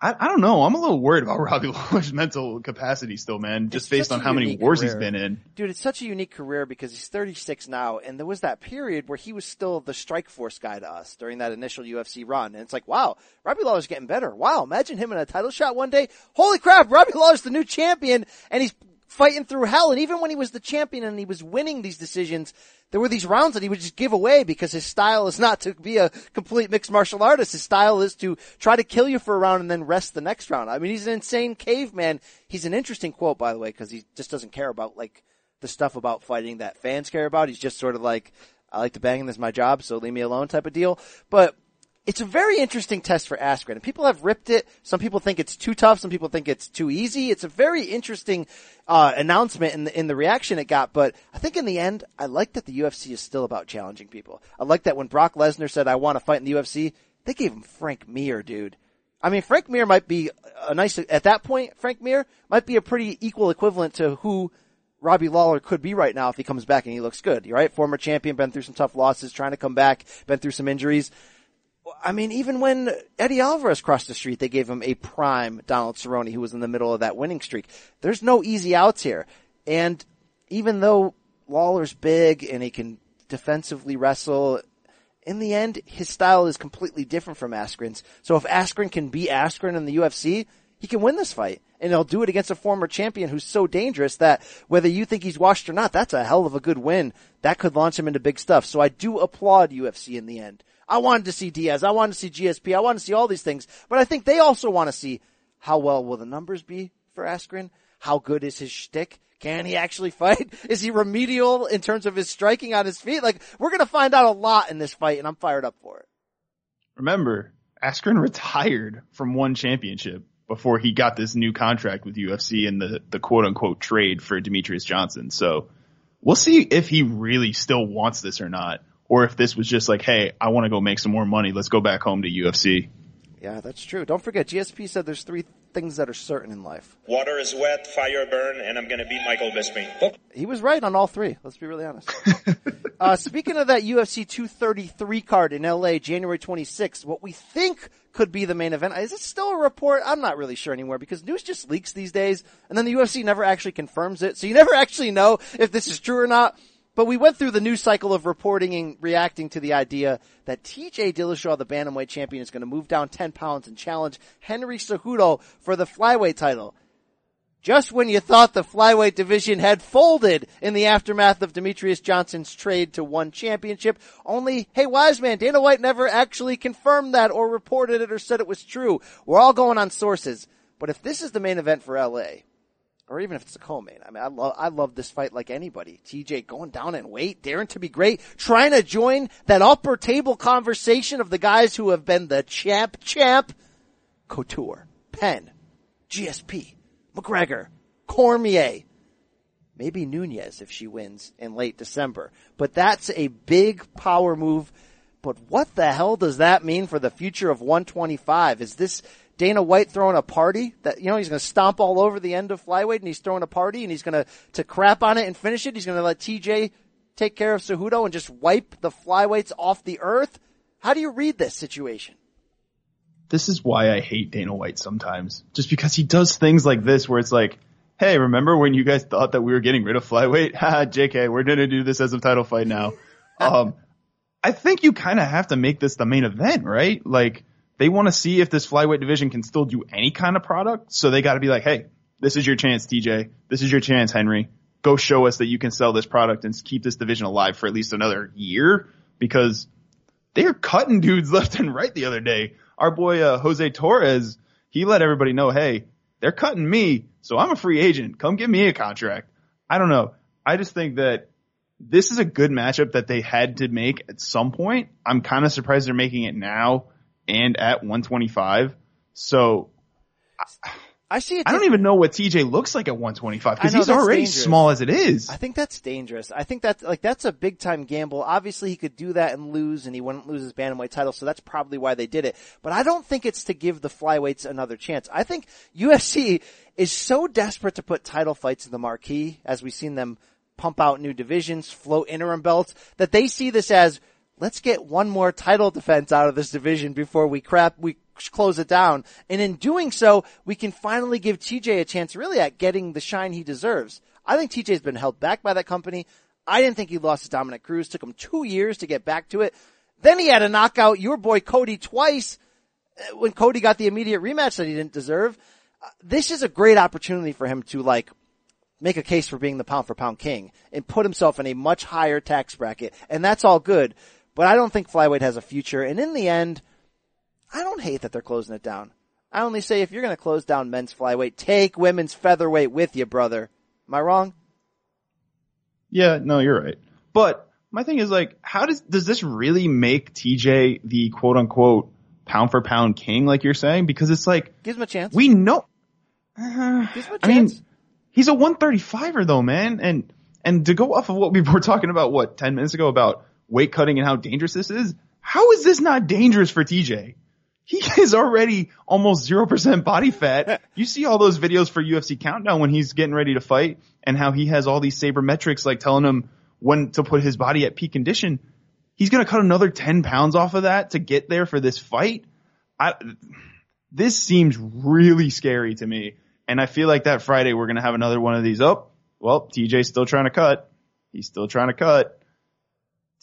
I, I don't know. I'm a little worried about Robbie Lawler's mental capacity still, man, just It's based on how many wars he's been in. Dude, it's such a unique career because he's 36 now, and there was that period where he was still the Strikeforce guy to us during that initial UFC run. And it's like, wow, Robbie Lawler's getting better. Wow, imagine him in a title shot one day. Holy crap, Robbie Lawler's the new champion, and he's fighting through hell. And even when he was the champion and he was winning these decisions, there were these rounds that he would just give away because his style is not to be a complete mixed martial artist. His style is to try to kill you for a round and then rest the next round. I mean, he's an insane caveman. He's an interesting quote, by the way, because he just doesn't care about like the stuff about fighting that fans care about. He's just sort of like, I like to bang and this is my job, so leave me alone type of deal. But it's a very interesting test for Askren. And people have ripped it. Some people think it's too tough. Some people think it's too easy. It's a very interesting uh, announcement in the, in the reaction it got. But I think in the end, I like that the UFC is still about challenging people. I like that when Brock Lesnar said, I want to fight in the UFC, they gave him Frank Mir, dude. I mean, Frank Mir might be a nice, at that point, Frank Mir might be a pretty equal equivalent to who Robbie Lawler could be right now if he comes back and he looks good, right? Former champion, been through some tough losses, trying to come back, been through some injuries. I mean, even when Eddie Alvarez crossed the street, they gave him a prime Donald Cerrone who was in the middle of that winning streak. There's no easy outs here. And even though Lawler's big and he can defensively wrestle, in the end, his style is completely different from Askren's. So if Askren can beat Askren in the UFC, he can win this fight. And he'll do it against a former champion who's so dangerous that whether you think he's washed or not, that's a hell of a good win. That could launch him into big stuff. So I do applaud UFC in the end. I wanted to see Diaz. I wanted to see GSP. I wanted to see all these things. But I think they also want to see how well will the numbers be for Askren? How good is his shtick? Can he actually fight? Is he remedial in terms of his striking on his feet? Like, we're gonna find out a lot in this fight and I'm fired up for it. Remember, Askren retired from one championship before he got this new contract with UFC and the, the quote unquote trade for Demetrious Johnson. So we'll see if he really still wants this or not. Or if this was just like, hey, I want to go make some more money. Let's go back home to UFC. Yeah, that's true. Don't forget, GSP said there's three things that are certain in life. Water is wet, fire burn, and I'm gonna beat Michael Bisping. He was right on all three. Let's be really honest. uh, speaking of that UFC 233 card in LA, January 26th, what we think could be the main event. Is it still a report? I'm not really sure anymore because news just leaks these days and then the UFC never actually confirms it. So you never actually know if this is true or not. But we went through the news cycle of reporting and reacting to the idea that TJ Dillashaw, the bantamweight champion, is going to move down 10 pounds and challenge Henry Cejudo for the flyweight title. Just when you thought the flyweight division had folded in the aftermath of Demetrious Johnson's trade to one championship, only, hey Wiseman, Dana White never actually confirmed that or reported it or said it was true. We're all going on sources. But if this is the main event for LA, or even if it's a co-main. I mean, I love, I love this fight like anybody. TJ going down in weight, daring to be great, trying to join that upper table conversation of the guys who have been the champ, champ, Couture, Penn, GSP, McGregor, Cormier. maybe Nunes if she wins in late December. But that's a big power move. But what the hell does that mean for the future of 125? Is this Dana White throwing a party that, you know, he's going to stomp all over the end of flyweight and he's throwing a party and he's going to, to crap on it and finish it. He's going to let TJ take care of Cejudo and just wipe the flyweights off the earth. How do you read this situation? This is why I hate Dana White sometimes. Just because he does things like this where it's like, hey, remember when you guys thought that we were getting rid of flyweight? Ha, JK, we're gonna do this as a title fight now. um, I think you kind of have to make this the main event, right? Like, they want to see if this flyweight division can still do any kind of product. So they got to be like, hey, this is your chance, TJ. This is your chance, Henry. Go show us that you can sell this product and keep this division alive for at least another year because they're cutting dudes left and right the other day. Our boy, uh, Jose Torres, he let everybody know, hey, they're cutting me, so I'm a free agent. Come give me a contract. I don't know. I just think that this is a good matchup that they had to make at some point. I'm kind of surprised they're making it now and at 125. So I see it. I don't even know what TJ looks like at 125 because he's already dangerous. small as it is. I think that's dangerous. I think that's like that's a big time gamble. Obviously, he could do that and lose, and he wouldn't lose his bantamweight title, so that's probably why they did it. But I don't think it's to give the flyweights another chance. I think UFC is so desperate to put title fights in the marquee, as we've seen them pump out new divisions, float interim belts, that they see this as let's get one more title defense out of this division before we crap we close it down. And in doing so, we can finally give TJ a chance really at getting the shine he deserves. I think TJ's been held back by that company. I didn't think he lost to Dominick Cruz. Took him two years to get back to it. Then he had a knockout your boy Cody twice uh, when Cody got the immediate rematch that he didn't deserve. Uh, This is a great opportunity for him to like make a case for being the pound for pound king and put himself in a much higher tax bracket. And that's all good. But I don't think flyweight has a future. And in the end, I don't hate that they're closing it down. I only say if you're going to close down men's flyweight, take women's featherweight with you, brother. Am I wrong? Yeah, no, you're right. But my thing is like, how does does this really make TJ the quote unquote pound for pound king, like you're saying? Because it's like Gives him a chance. we know. Uh, Gives him a I mean, he's a 135er though, man, and and to go off of what we were talking about, what ten minutes ago about weight cutting and how dangerous this is. How is this not dangerous for TJ? He is already almost 0% body fat. You see all those videos for UFC Countdown when he's getting ready to fight and how he has all these sabermetrics like telling him when to put his body at peak condition. He's going to cut another 10 pounds off of that to get there for this fight. I, this seems really scary to me. And I feel like that Friday we're going to have another one of these. Oh, well, TJ's still trying to cut. He's still trying to cut.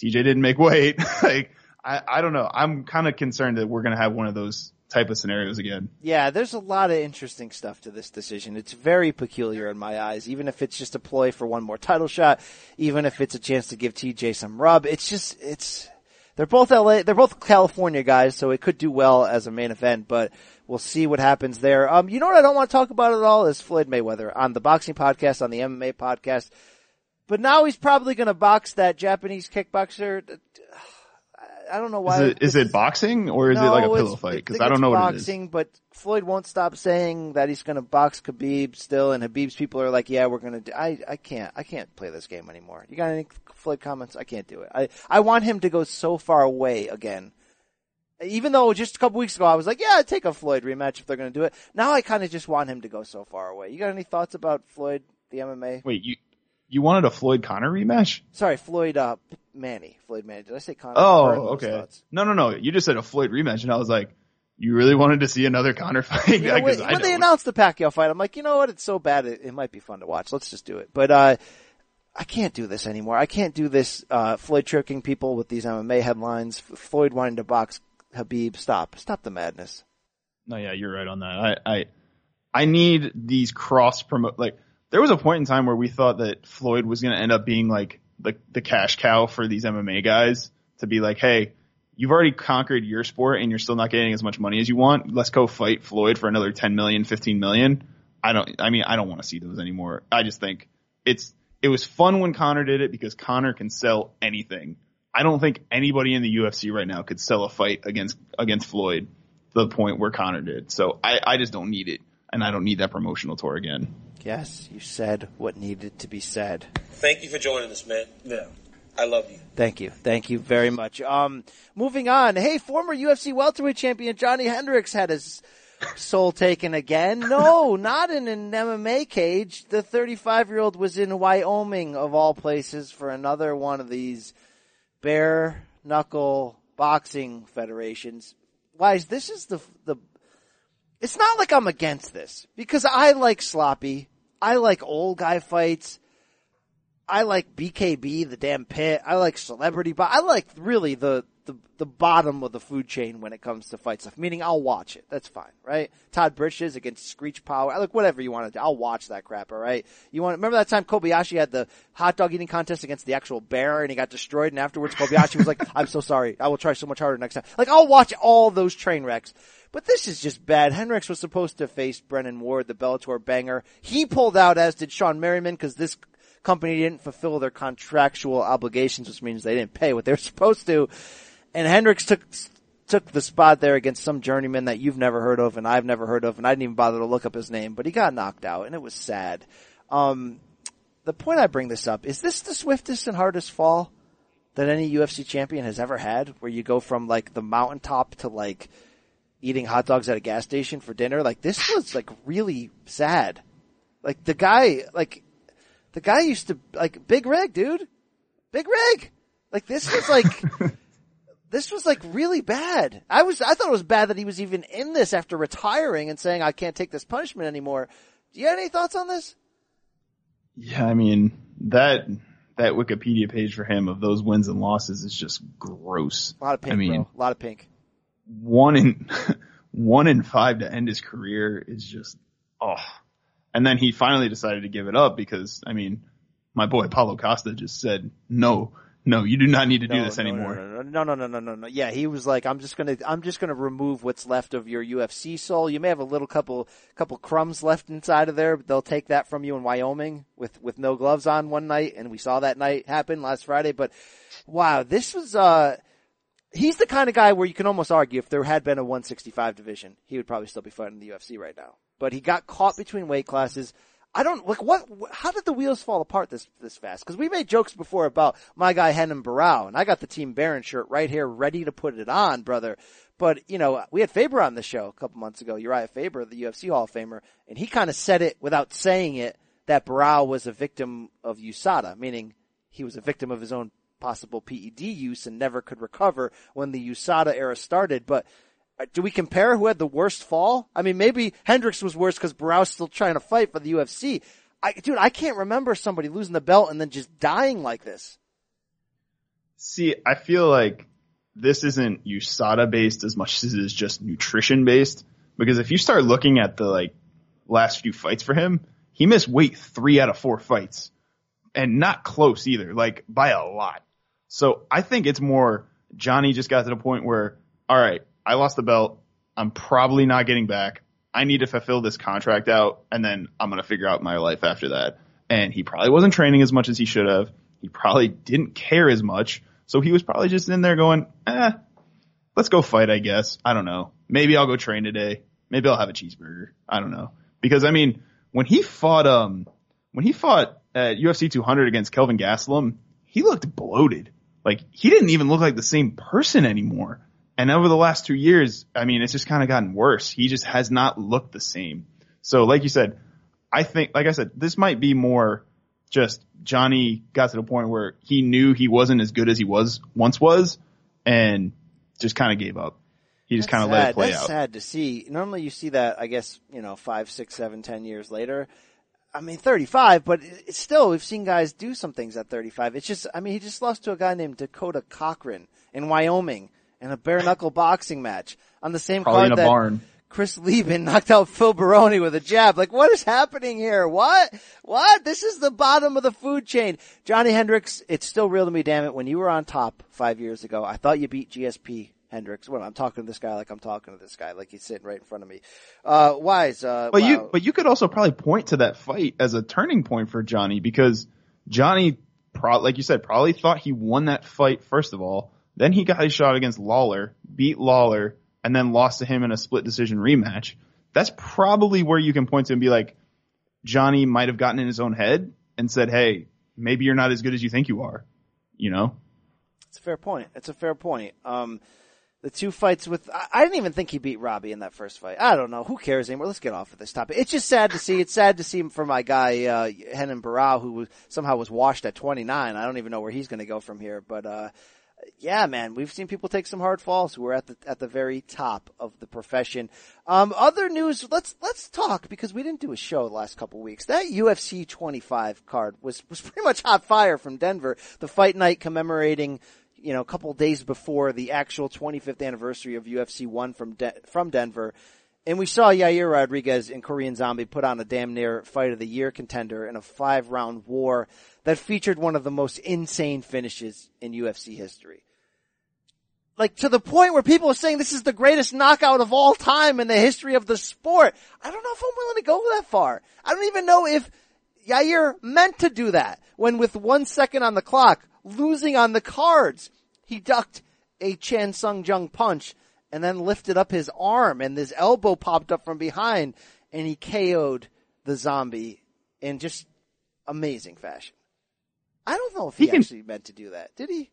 TJ didn't make weight. like, I, I don't know. I'm kind of concerned that we're going to have one of those type of scenarios again. Yeah, there's a lot of interesting stuff to this decision. It's very peculiar in my eyes, even if it's just a ploy for one more title shot, even if it's a chance to give TJ some rub. It's just, it's, they're both LA, they're both California guys, so it could do well as a main event, but we'll see what happens there. Um, you know what I don't want to talk about at all is Floyd Mayweather on the boxing podcast, on the MMA podcast. But now he's probably going to box that Japanese kickboxer. I don't know why. Is it, is it boxing or is it like a pillow fight? Because I don't know what it is. boxing, but Floyd won't stop saying that he's going to box Khabib still, and Khabib's people are like, "Yeah, we're going to." do I I can't I can't play this game anymore. You got any Floyd comments? I can't do it. I I want him to go so far away again. Even though just a couple weeks ago I was like, "Yeah, I'd take a Floyd rematch if they're going to do it." Now I kind of just want him to go so far away. You got any thoughts about Floyd, the MMA? Wait, you you wanted a Floyd Conor rematch? Sorry, Floyd uh, Manny. Floyd Manny. Did I say Conor? Oh, okay. thoughts. No, no, no. You just said a Floyd rematch, and I was like, you really wanted to see another Conor fight? You know, when, when they announced the Pacquiao fight, I'm like, you know what? It's so bad. It, it might be fun to watch. Let's just do it. But, uh, I can't do this anymore. I can't do this, uh, Floyd tricking people with these MMA headlines. Floyd wanting to box Khabib. Stop. Stop the madness. No, yeah, you're right on that. I, I, I need these cross promote. Like, there was a point in time where we thought that Floyd was going to end up being like the the cash cow for these MMA guys to be like, hey, you've already conquered your sport and you're still not getting as much money as you want. Let's go fight Floyd for another 10 million, 15 million. I don't. I mean, I don't want to see those anymore. I just think it's it was fun when Conor did it because Conor can sell anything. I don't think anybody in the UFC right now could sell a fight against against Floyd to the point where Conor did. So I, I just don't need it, and I don't need that promotional tour again. Yes, you said what needed to be said. Thank you for joining us, man. Yeah. I love you. Thank you. Thank you very much. Um, moving on. Hey, former UFC welterweight champion Johnny Hendricks had his soul taken again. No, not in an MMA cage. The 35 year old was in Wyoming of all places for another one of these bare knuckle boxing federations. Wise, this is the, the, it's not like I'm against this because I like sloppy. I like old guy fights. I like BKB, the damn pit. I like celebrity, but I like really the, the, the bottom of the food chain when it comes to fight stuff. Meaning I'll watch it. That's fine, right? Todd Bridges against Screech Power. I like whatever you want to do. I'll watch that crap, alright? You want, remember that time Kobayashi had the hot dog eating contest against the actual bear and he got destroyed and afterwards Kobayashi was like, I'm so sorry. I will try so much harder next time. Like I'll watch all those train wrecks. But this is just bad. Hendricks was supposed to face Brennan Ward, the Bellator banger. He pulled out, as did Shawne Merriman, because this company didn't fulfill their contractual obligations, which means they didn't pay what they were supposed to. And Hendricks took took the spot there against some journeyman that you've never heard of and I've never heard of, and I didn't even bother to look up his name, but he got knocked out, and it was sad. Um, the point I bring this up is this the swiftest and hardest fall that any UFC champion has ever had, where you go from like the mountaintop to like eating hot dogs at a gas station for dinner. Like this was like really sad. Like the guy, like the guy used to like Big Rig, dude, Big Rig. Like this was like this was like really bad. I was I thought it was bad that he was even in this after retiring and saying I can't take this punishment anymore. Do you have any thoughts on this? Yeah, I mean that that Wikipedia page for him of those wins and losses is just gross. A lot of pink, I mean, bro. A lot of pink. one in one in five to end his career is just oh. And then he finally decided to give it up because I mean, my boy Paulo Costa just said no, no, you do not need to do this no, anymore. No, no, no, no, no, no, no. Yeah, he was like, I'm just gonna, I'm just gonna remove what's left of your UFC soul. You may have a little couple, couple crumbs left inside of there, but they'll take that from you in Wyoming with, with no gloves on one night, and we saw that night happen last Friday. But wow, this was, uh, he's the kind of guy where you can almost argue if there had been a 165 division, he would probably still be fighting the UFC right now. But he got caught between weight classes. I don't like what. How did the wheels fall apart this this fast? Because we made jokes before about my guy Renan Barão, and I got the Team Barão shirt right here, ready to put it on, brother. But you know, we had Faber on the show a couple months ago, Uriah Faber, the UFC Hall of Famer, and he kind of said it without saying it that Barrow was a victim of USADA, meaning he was a victim of his own possible PED use and never could recover when the USADA era started. But Uh, do we compare who had the worst fall? I mean, maybe Hendricks was worse because Barão's still trying to fight for the UFC. I, dude, I can't remember somebody losing the belt and then just dying like this. See, I feel like this isn't USADA based as much as it is just nutrition based. Because if you start looking at the like last few fights for him, he missed weight three out of four fights. And not close either, like by a lot. So I think it's more Johnny just got to the point where, all right, I lost the belt. I'm probably not getting back. I need to fulfill this contract out and then I'm going to figure out my life after that. And he probably wasn't training as much as he should have. He probably didn't care as much. So he was probably just in there going, eh, let's go fight, I guess. I don't know. Maybe I'll go train today. Maybe I'll have a cheeseburger. I don't know. Because I mean, when he fought, um, when he fought at UFC 200 against Kelvin Gastelum, he looked bloated. Like he didn't even look like the same person anymore. And over the last two years, I mean, it's just kind of gotten worse. He just has not looked the same. So like you said, I think, like I said, this might be more just Johnny got to the point where he knew he wasn't as good as he was once was and just kind of gave up. He just kind of let it play That's out. sad to see. Normally you see that, I guess, you know, five, six, seven, ten years later. I mean, 35, but it's still, we've seen guys do some things at 35. It's just, I mean, he just lost to a guy named Dakota Cochran in Wyoming in a bare knuckle boxing match on the same Probably card in a that barn. Chris Leben knocked out Phil Baroni with a jab. Like, what is happening here? What? What? This is the bottom of the food chain. Johnny Hendricks, it's still real to me, damn it. When you were on top five years ago, I thought you beat GSP Hendricks. Well, I'm talking to this guy like I'm talking to this guy, like he's sitting right in front of me. Uh, Wise, uh, But wow. you, but you could also probably point to that fight as a turning point for Johnny because Johnny, pro- like you said, probably thought he won that fight first of all. Then he got his shot against Lawler, beat Lawler, and then lost to him in a split decision rematch. That's probably where you can point to and be like, Johnny might have gotten in his own head and said, "Hey, maybe you're not as good as you think you are." You know? It's a fair point. It's a fair point. Um, the two fights with, I, I didn't even think he beat Robbie in that first fight. I don't know. Who cares anymore? Let's get off of this topic. It's just sad to see. It's sad to see him for my guy, uh, Renan Barão, who was, somehow was washed at 29. I don't even know where he's going to go from here, but, uh, yeah, man, we've seen people take some hard falls who are at the at the very top of the profession. Um, other news, let's let's talk because we didn't do a show the last couple weeks. That UFC 25 card was was pretty much hot fire from Denver. The fight night commemorating, you know, a couple days before the actual 25th anniversary of UFC one from De- from Denver. And we saw Yair Rodriguez and Korean Zombie put on a damn near fight of the year contender in a five round war that featured one of the most insane finishes in UFC history. Like to the point where people are saying this is the greatest knockout of all time in the history of the sport. I don't know if I'm willing to go that far. I don't even know if Yair meant to do that when with one second on the clock, losing on the cards, he ducked a Chan Sung Jung punch and then lifted up his arm and his elbow popped up from behind and he KO'd the zombie in just amazing fashion. I don't know if he, He can- actually meant to do that. Did he?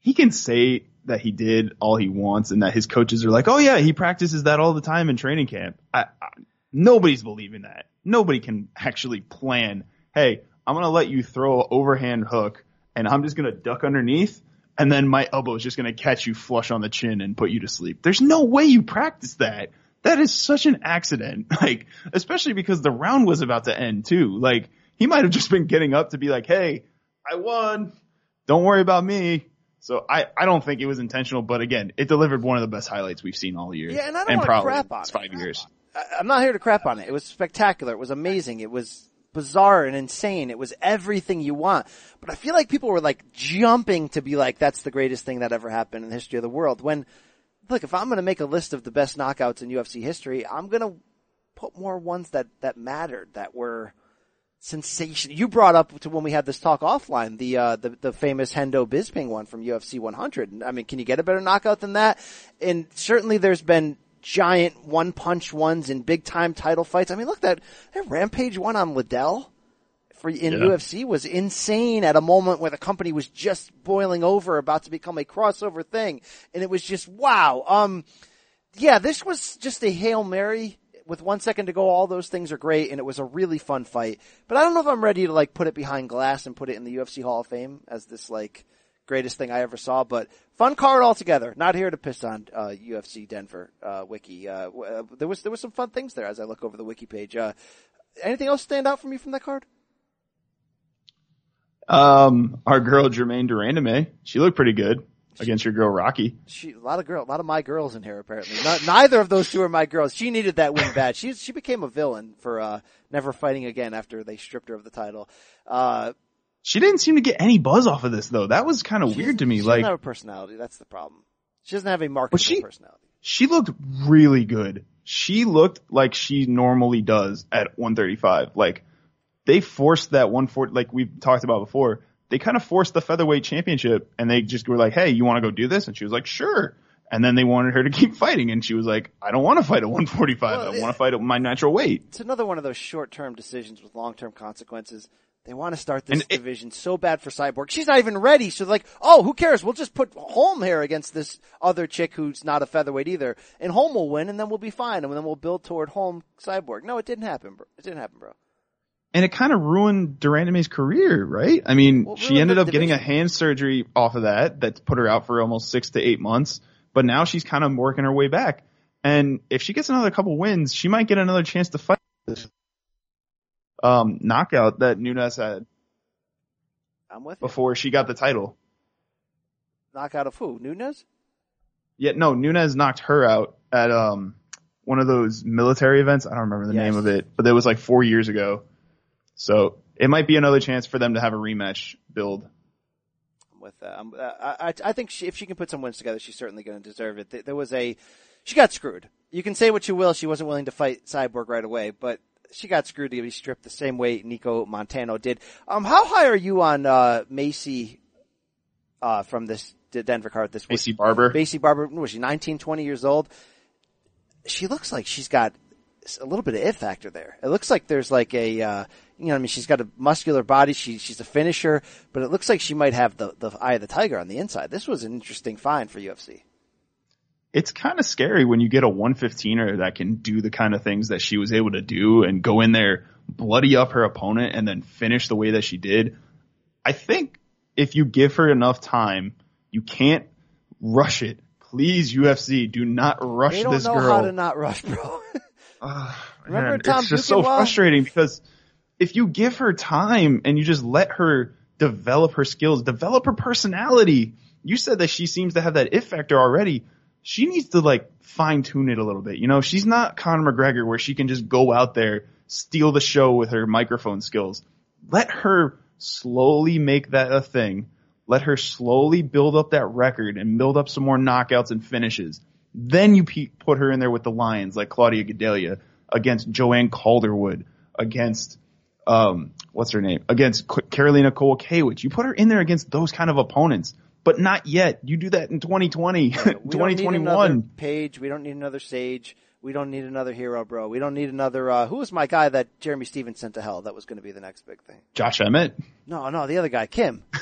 He can say that he did all he wants and that his coaches are like, "Oh yeah, he practices that all the time in training camp." I, I, nobody's believing that. Nobody can actually plan, "Hey, I'm going to let you throw an overhand hook and I'm just going to duck underneath and then my elbow is just going to catch you flush on the chin and put you to sleep." There's no way you practice that. That is such an accident. Like, especially because the round was about to end too. Like, he might have just been getting up to be like, "Hey, I won. Don't worry about me." So I, I don't think it was intentional, but again, it delivered one of the best highlights we've seen all year. Yeah, and I don't wanna probably crap on it. five years. I'm not here to crap on it. It was spectacular. It was amazing. It was bizarre and insane. It was everything you want. But I feel like people were like jumping to be like, that's the greatest thing that ever happened in the history of the world. When, look, if I'm going to make a list of the best knockouts in UFC history, I'm going to put more ones that, that mattered, that were sensation. You brought up to when we had this talk offline, the, uh, the, the famous Hendo Bisping one from UFC 100. I mean, can you get a better knockout than that? And certainly there's been giant one punch ones in big time title fights. I mean, look, that, that Rampage one on Liddell for, in Yeah. UFC was insane at a moment where the company was just boiling over, about to become a crossover thing. And it was just, wow. Um, yeah, this was just a Hail Mary with one second to go. All those things are great and it was a really fun fight, but I don't know if I'm ready to like put it behind glass and put it in the UFC Hall of Fame as this like greatest thing I ever saw, but fun card altogether. Not here to piss on, uh, UFC Denver, uh, wiki. Uh, w- uh, there was, there was some fun things there as I look over the wiki page. Uh, anything else stand out for me from that card? Um, our girl Germaine de Randamie, she looked pretty good against your girl Rocky. She, a lot of girl, a lot of my girls in here apparently. Not, neither of those two are my girls. She needed that win bad. She, she became a villain for, uh, never fighting again after they stripped her of the title. Uh, She didn't seem to get any buzz off of this though. That was kind of weird to me. She Like doesn't have a personality. That's the problem. She doesn't have a marketable she- personality. she looked really good. She looked like she normally does at 135. Like they forced that 140, like we've talked about before. They kind of forced the featherweight championship and they just were like, Hey, you want to go do this? And she was like, sure. And then they wanted her to keep fighting and she was like, I don't want to fight at 145. Well, I want to fight at my natural weight. It's another one of those short-term decisions with long-term consequences. They want to start this And it- division so bad for Cyborg. She's not even ready. So like, oh, who cares? We'll just put Holm here against this other chick who's not a featherweight either, and Holm will win, and then we'll be fine, and then we'll build toward Holm Cyborg. No, it didn't happen, bro. It didn't happen, bro. And it kind of ruined de Randamie's career, right? I mean, Well, she ended up getting a hand surgery off of that that put her out for almost six to eight months. But now she's kind of working her way back. And if she gets another couple wins, she might get another chance to fight this um, knockout that Nunes had I'm with you. before she got the title. Knockout of who? Nunes? Yeah, no, Nunes knocked her out at um one of those military events. I don't remember the Yes. name of it, but it was like four years ago. So it might be another chance for them to have a rematch build. I'm with that. I'm, uh, I, I I think she, if she can put some wins together, she's certainly going to deserve it. There was a, she got screwed. You can say what you will. She wasn't willing to fight Cyborg right away, but she got screwed to be stripped the same way Nicco Montaño did. Um, how high are you on uh, Maycee uh, from this Denver card this week? Maycee Barber. Maycee Barber, was she 19, 20 years old? She looks like she's got a little bit of it factor there. It looks like there's like a, uh, you know, I mean, she's got a muscular body. She, she's a finisher, but it looks like she might have the, the eye of the tiger on the inside. This was an interesting find for UFC. It's kind of scary when you get a 115er that can do the kind of things that she was able to do and go in there, bloody up her opponent and then finish the way that she did. I think if you give her enough time, you can't rush it. Please, UFC, do not rush this girl. They don't know how to not rush, bro. Ah, Remember Man, Tom it's just so Duquesnoy? frustrating because if you give her time and you just let her develop her skills, develop her personality, you said that she seems to have that it factor already. She needs to like fine tune it a little bit. You know, she's not Conor McGregor where she can just go out there, steal the show with her microphone skills. Let her slowly make that a thing. Let her slowly build up that record and build up some more knockouts and finishes. Then you pe- put her in there with the Lions like Claudia Gadelha against Joanne Calderwood, against um, what's her name? Against Karolina Kowalkiewicz. You put her in there against those kind of opponents, but not yet. You do that in 2020, We need another 2021. page. We don't need another Sage. We don't need another hero, bro. We don't need another. Uh, who was my guy that Jeremy Stephens sent to hell? That was going to be the next big thing. Josh Emmett. No, no, the other guy, Kim.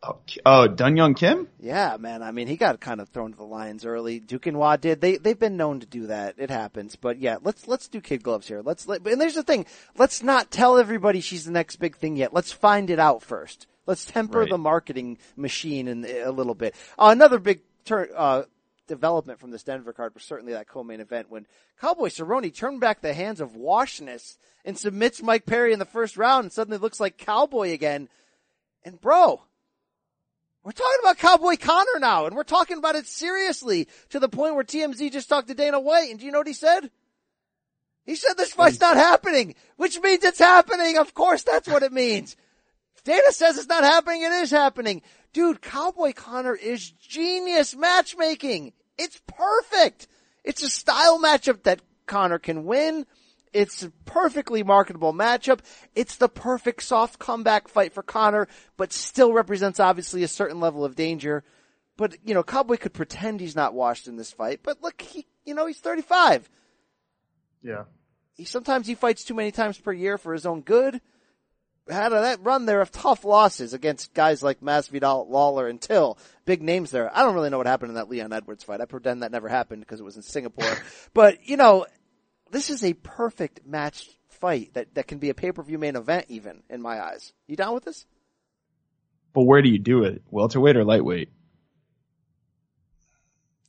Oh, oh, Dun Young Kim? Yeah, man. I mean, he got kind of thrown to the lions early. Duquesnoy did. They they've been known to do that. It happens. But yeah, let's let's do kid gloves here. Let's let, and there's the thing. Let's not tell everybody she's the next big thing yet. Let's find it out first. Let's temper Right. the marketing machine in, a little bit. Uh, another big turn. Uh, Development from this Denver card was certainly that co-main event when Cowboy Cerrone turned back the hands of Washness and submits Mike Perry in the first round and suddenly looks like Cowboy again. And bro, we're talking about Cowboy Conor now, and we're talking about it seriously to the point where TMZ just talked to Dana White, and do you know what he said? He said this fight's not happening, which means it's happening. Of course that's what it means. Dana says it's not happening, it is happening. Dude, Cowboy Conor is genius matchmaking. It's perfect. It's a style matchup that Conor can win. It's a perfectly marketable matchup. It's the perfect soft comeback fight for Conor, but still represents obviously a certain level of danger. But, you know, Cowboy could pretend he's not washed in this fight, but look, he, you know, he's 35. Yeah. He, sometimes he fights too many times per year for his own good. Had a, that run there of tough losses against guys like Masvidal, Lawler, and Till. Big names there. I don't really know what happened in that Leon Edwards fight. I pretend that never happened because it was in Singapore. but, you know, this is a perfect match fight that, that can be a pay-per-view main event even, in my eyes. You down with this? But where do you do it? Welterweight or lightweight?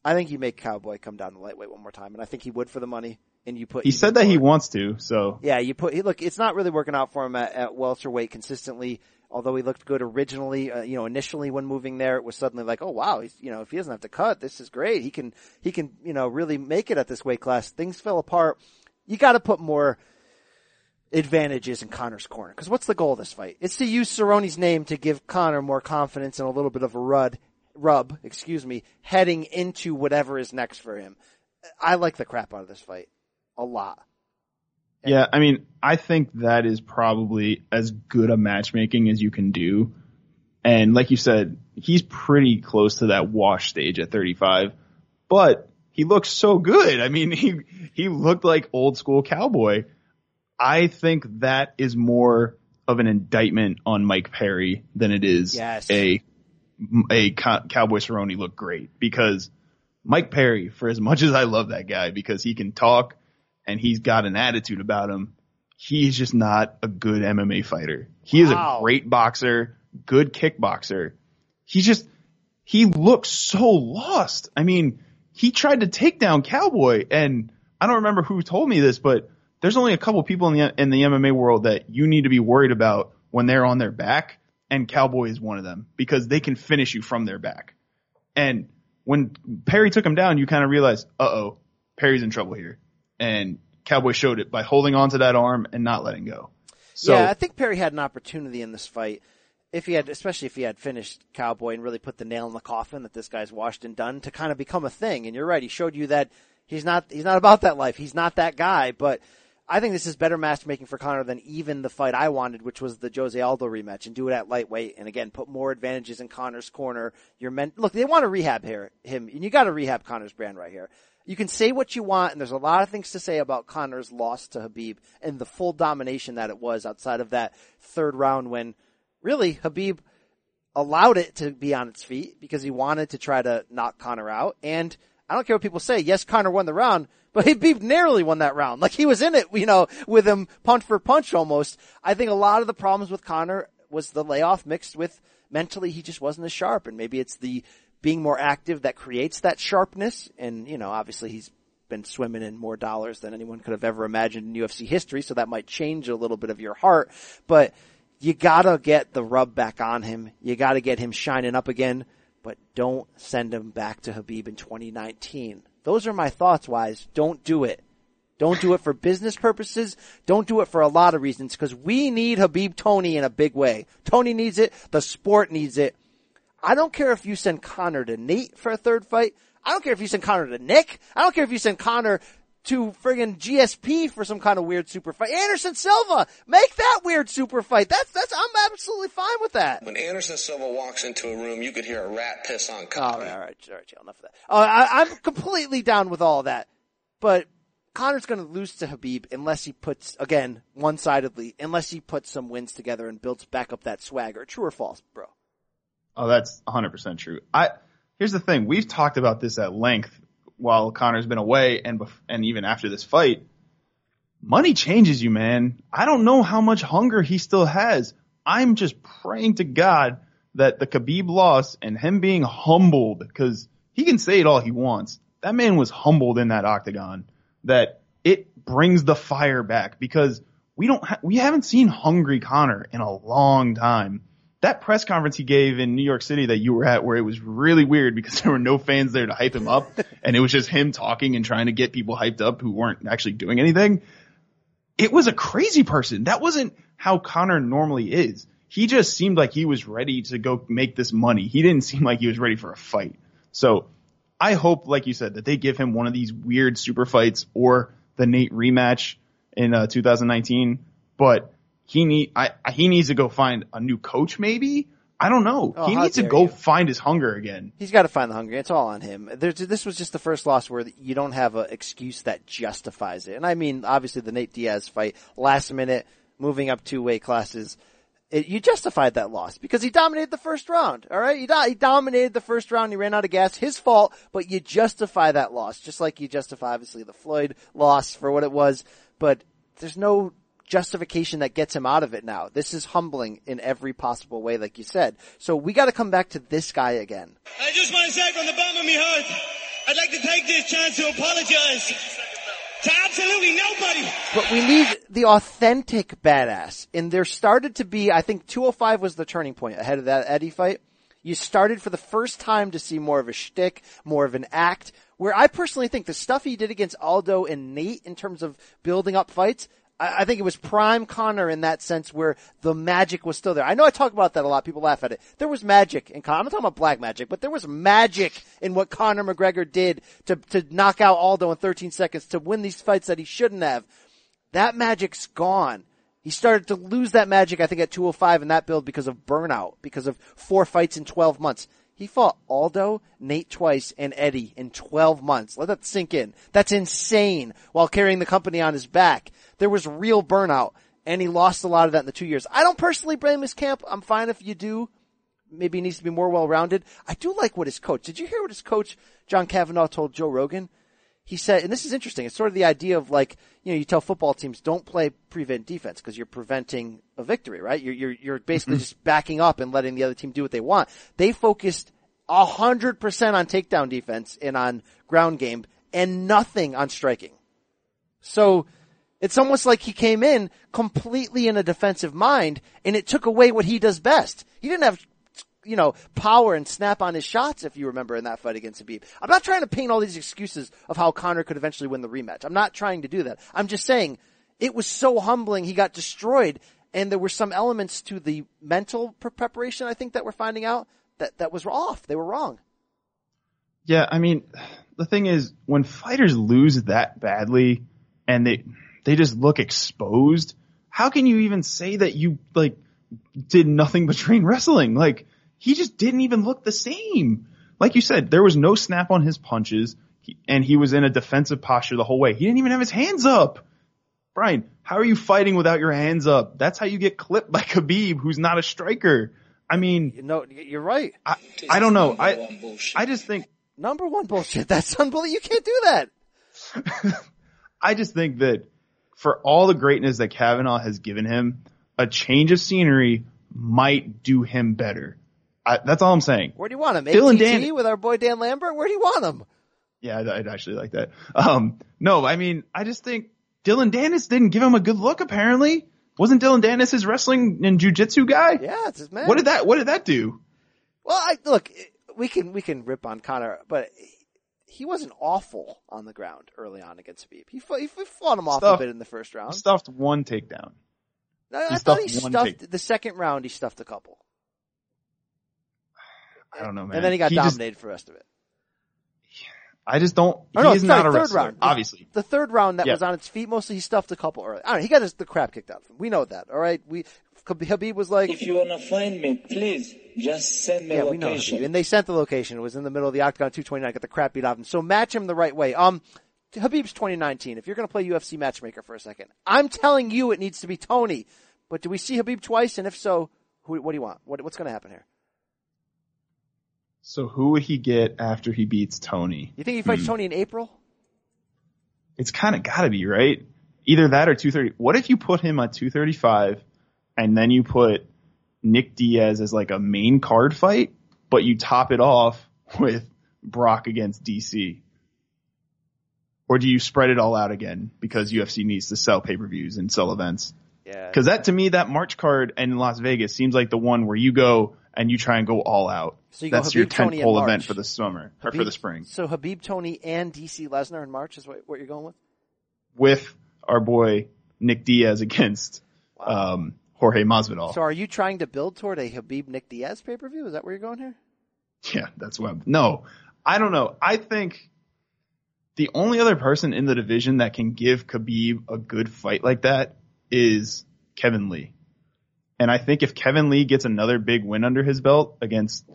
I think you make Cowboy come down to lightweight one more time, and I think he would for the money. And you put He said that he wants to, so Yeah, you put look. It's not really working out for him at, at welterweight consistently. Although he looked good originally, uh, you know, initially when moving there, it was suddenly like, oh wow, he's you know, if he doesn't have to cut, this is great. He can he can you know really make it at this weight class. Things fell apart. You got to put more advantages in Conor's corner because what's the goal of this fight? It's to use Cerrone's name to give Conor more confidence and a little bit of a rud rub, excuse me, heading into whatever is next for him. I like the crap out of this fight a lot. Yeah, I mean, I think that is probably as good a matchmaking as you can do. And like you said, he's pretty close to that wash stage at 35, but he looks so good. I mean, he, he looked like old school cowboy. I think that is more of an indictment on Mike Perry than it is Yes. a, a Co- Cowboy Cerrone look great because Mike Perry, for as much as I love that guy because he can talk and he's got an attitude about him, he's just not a good MMA fighter. He is a great boxer, good kickboxer. He just, he looks so lost. I mean, he tried to take down Cowboy and I don't remember who told me this, but there's only a couple people in the, in the MMA world that you need to be worried about when they're on their back and Cowboy is one of them because they can finish you from their back. And when Perry took him down, you kind of realize, uh oh, Perry's in trouble here. And Cowboy showed it by holding on to that arm and not letting go. So yeah, I think Perry had an opportunity in this fight. If he had, especially if he had finished Cowboy and really put the nail in the coffin that this guy's washed and done to kind of become a thing. And you're right, he showed you that he's not, he's not about that life. He's not that guy, but I think this is better matchmaking for Conor than even the fight I wanted, which was the Jose Aldo rematch, and do it at lightweight. And again, put more advantages in Conor's corner. You're meant look. They want to rehab here him, and you got to rehab Conor's brand right here. You can say what you want, and there's a lot of things to say about Conor's loss to Khabib and the full domination that it was outside of that third round when really Khabib allowed it to be on its feet because he wanted to try to knock Conor out. And I don't care what people say. Yes, Conor won the round, but Khabib narrowly won that round. Like he was in it, you know, with him punch for punch almost. I think a lot of the problems with Conor was the layoff mixed with mentally he just wasn't as sharp and maybe it's the being more active that creates that sharpness. And, you know, obviously he's been swimming in more dollars than anyone could have ever imagined in UFC history. So that might change a little bit of your heart, but you gotta get the rub back on him. You gotta get him shining up again, but don't send him back to Khabib in 2019. Those are my thoughts, wise. Don't do it. Don't do it for business purposes. Don't do it for a lot of reasons because we need Khabib Tony in a big way. Tony needs it. The sport needs it. I don't care if you send Conor to Nate for a third fight. I don't care if you send Conor to Nick. I don't care if you send Conor to friggin' GSP for some kind of weird super fight. Anderson Silva, make that weird super fight. That's, that's, I'm absolutely fine with that. When Anderson Silva walks into a room, you could hear a rat piss on All copy. right, all right, all right, Joe, enough of that. Uh, I, I'm completely down with all that, but Conor's going to lose to Khabib unless he puts again one-sidedly, unless he puts some wins together and builds back up that swagger. True or false, bro? Oh, that's 100% true. I here's the thing: we've talked about this at length while Conor's been away, and bef- and even after this fight. Money changes you, man. I don't know how much hunger he still has. I'm just praying to God that the Khabib loss and him being humbled, because he can say it all he wants. That man was humbled in that octagon. That it brings the fire back because we don't ha- we haven't seen hungry Conor in a long time that press conference he gave in New York City that you were at where it was really weird because there were no fans there to hype him up and it was just him talking and trying to get people hyped up who weren't actually doing anything. It was a crazy person. That wasn't how Conor normally is. He just seemed like he was ready to go make this money. He didn't seem like he was ready for a fight. So I hope, like you said, that they give him one of these weird super fights or the Nate rematch in uh, 2019. But he need I, he needs to go find a new coach maybe. I don't know. Oh, he needs to go you. find his hunger again. He's got to find the hunger. It's all on him. There's, this was just the first loss where you don't have an excuse that justifies it. And I mean, obviously the Nate Diaz fight, last minute, moving up two weight classes, it, you justified that loss because he dominated the first round. All right, he, do, he dominated the first round. He ran out of gas. His fault, but you justify that loss, just like you justify obviously the Floyd loss for what it was. But there's no justification that gets him out of it now. This is humbling in every possible way, like you said. So we got to come back to this guy again. I just want to say from the bottom of my heart, I'd like to take this chance to apologize to absolutely nobody. But we need the authentic badass. And there started to be, I think 205 was the turning point ahead of that Eddie fight. You started for the first time to see more of a shtick, more of an act, where I personally think the stuff he did against Aldo and Nate in terms of building up fights, I, think it was prime Conor in that sense where the magic was still there. I know I talk about that a lot. People laugh at it. There was magic in Conor. I'm not talking about black magic, but there was magic in what Conor McGregor did to, to knock out Aldo in 13 seconds, to win these fights that he shouldn't have. That magic's gone. He started to lose that magic, I think, at 205 in that build because of burnout, because of four fights in 12 months. He fought Aldo, Nate twice, and Eddie in 12 months. Let that sink in. That's insane while carrying the company on his back. There was real burnout, and he lost a lot of that in the two years. I don't personally blame his camp. I'm fine if you do. Maybe he needs to be more well-rounded. I do like what his coach, did you hear what his coach, John Kavanagh, told Joe Rogan? He said, and this is interesting. It's sort of the idea of like, you know, you tell football teams don't play prevent defense because you're preventing a victory, right? You're, you're, you're basically mm-hmm. just backing up and letting the other team do what they want. They focused a hundred percent on takedown defense and on ground game and nothing on striking. So it's almost like he came in completely in a defensive mind and it took away what he does best. He didn't have you know, power and snap on his shots, if you remember in that fight against Khabib. I'm not trying to paint all these excuses of how Conor could eventually win the rematch. I'm not trying to do that. I'm just saying it was so humbling. He got destroyed and there were some elements to the mental pre- preparation, I think, that we're finding out that, that was off. They were wrong. Yeah, I mean, the thing is, when fighters lose that badly and they they just look exposed. How can you even say that you like did nothing but train wrestling? Like he just didn't even look the same. Like you said, there was no snap on his punches and he was in a defensive posture the whole way. He didn't even have his hands up. Brian, how are you fighting without your hands up? That's how you get clipped by Khabib, who's not a striker. I mean, no, you're right. I, I don't know. I, I just think number one bullshit. That's unbelievable. You can't do that. I just think that for all the greatness that Kavanagh has given him, a change of scenery might do him better. I, that's all I'm saying. Where do you want him? Dillon ATT Dan- with our boy Dan Lambert? Where do you want him? Yeah, I'd, I'd actually like that. Um, no, I mean, I just think Dillon Danis didn't give him a good look. Apparently, wasn't Dillon Danis his wrestling and jujitsu guy? Yeah, it's his man. What did that? What did that do? Well, I, look, we can we can rip on Conor, but he wasn't awful on the ground early on against Khabib. He fought, he fought him off Stuffed- a bit in the first round. He stuffed one takedown. I he thought he stuffed take- the second round. He stuffed a couple, I don't know, man. and then he got just- dominated for the rest of it. I just don't. Or he no, is sorry, not a third wrestler, round. obviously. The third round that Yeah. was on its feet, mostly he stuffed a couple early. I don't know, he got his, the crap kicked out of him. We know that, alright? We, Khabib was like, If you wanna find me, please just send me yeah, we know. Khabib. And they sent the location. It was in the middle of the octagon, 229, got the crap beat out of him. So match him the right way. Um, Khabib's 2019. If you're gonna play UFC matchmaker for a second, I'm telling you it needs to be Tony. But do we see Khabib twice? And if so, who, what do you want? What, what's gonna happen here? So who would he get after he beats Tony? You think he fights Hmm. Tony in April? It's kind of got to be right. Either that or 230. What if you put him at 235 and then you put Nick Diaz as like a main card fight, but you top it off with Brock against DC? Or do you spread it all out again because UFC needs to sell pay-per-views and sell events? Yeah. Cause that to me, that March card in Las Vegas seems like the one where you go and you try and go all out. So you That's your Khabib, Tony, tentpole event for the summer or for the spring So Khabib, Tony, and DC Lesnar in March is what, what you're going with? with our boy Nick Diaz against, um, Jorge Masvidal. So are you trying to build toward a Khabib Nick Diaz pay per view? Is that where you're going here? Yeah, that's what I'm, no, I don't know. I think the only other person in the division that can give Khabib a good fight like that is Kevin Lee. And I think if Kevin Lee gets another big win under his belt against,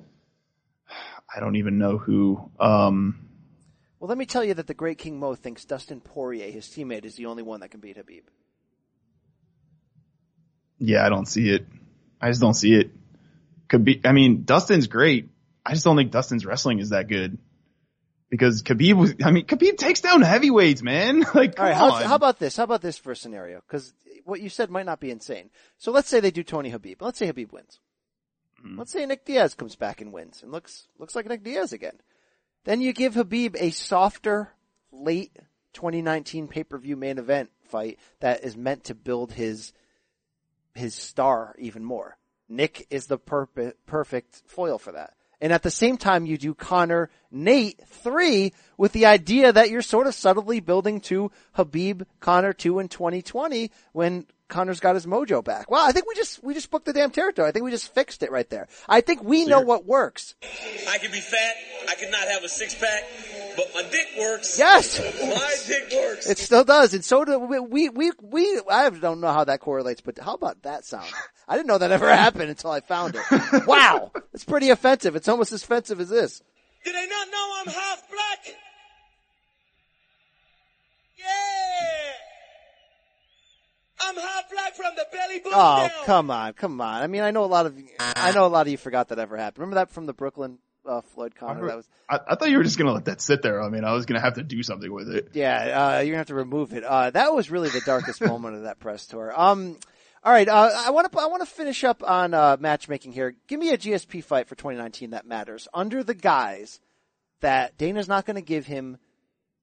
I don't even know who, um, Well, let me tell you that the great King Mo thinks Dustin Poirier, his teammate, is the only one that can beat Khabib. yeah, I don't see it. I just don't see it. Could be. I mean, Dustin's great. I just don't think Dustin's wrestling is that good. Because Khabib was, I mean, Khabib takes down heavyweights, man. like, All right, on. how about this? How about this for a scenario? Because what you said might not be insane. So let's say they do Tony Khabib. Let's say Khabib wins. Mm-hmm. Let's say Nick Diaz comes back and wins and looks looks like Nick Diaz again. Then you give Khabib a softer late 2019 pay-per-view main event fight that is meant to build his his star even more. Nick is the perp- perfect foil for that. And at the same time, you do Conor Nate three with the idea that you're sort of subtly building to Khabib Conor two in 2020 when Conor's got his mojo back. Well, I think we just, we just booked the damn territory. I think we just fixed it right there. I think we know what works. I can be fat. I cannot have a six pack, but my dick works. Yes. My dick works. It still does. And so do we, we, we, we, I don't know how that correlates, but how about that sound? I didn't know that ever happened until I found it. Wow. It's pretty offensive. It's almost as offensive as this. Do they not know I'm half black? Yeah. I'm half black from the belly button Oh, down. come on, come on. I mean, I know a lot of, I know a lot of you forgot that ever happened. Remember that from the Brooklyn, uh, Floyd Conor? That was, I, I thought you were just gonna let that sit there. I mean, I was gonna have to do something with it. yeah, uh, you're gonna have to remove it. Uh, that was really the darkest moment of that press tour. Um, all right, uh, I want to, I want to finish up on, uh, matchmaking here. Give me a GSP fight for 2019 that matters under the guise that Dana's not gonna give him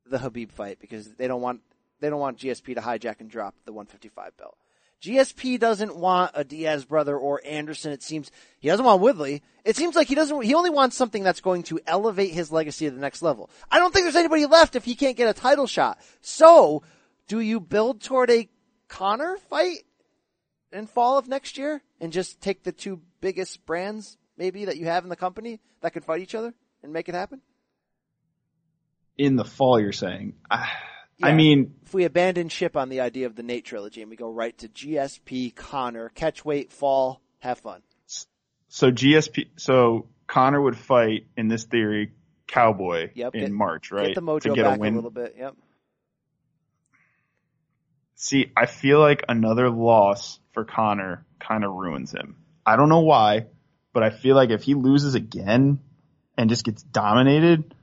the Khabib fight because they don't want, they don't want GSP to hijack and drop the 155 belt. GSP doesn't want a Diaz brother or Anderson. It seems he doesn't want Woodley. It seems like he doesn't. He only wants something that's going to elevate his legacy to the next level. I don't think there's anybody left if he can't get a title shot. So, do you build toward a Conor fight in fall of next year and just take the two biggest brands maybe that you have in the company that could fight each other and make it happen? In the fall, you're saying. I, I mean, if we abandon ship on the idea of the Nate trilogy and we go right to GSP, Conor, catch weight, fall, have fun. so GSP, so Conor would fight in this theory Cowboy Yep, in get- March, right? Get the mojo to get back a win. little bit. Yep. See, I feel like another loss for Conor kind of ruins him. I don't know why, but I feel like if he loses again and just gets dominated,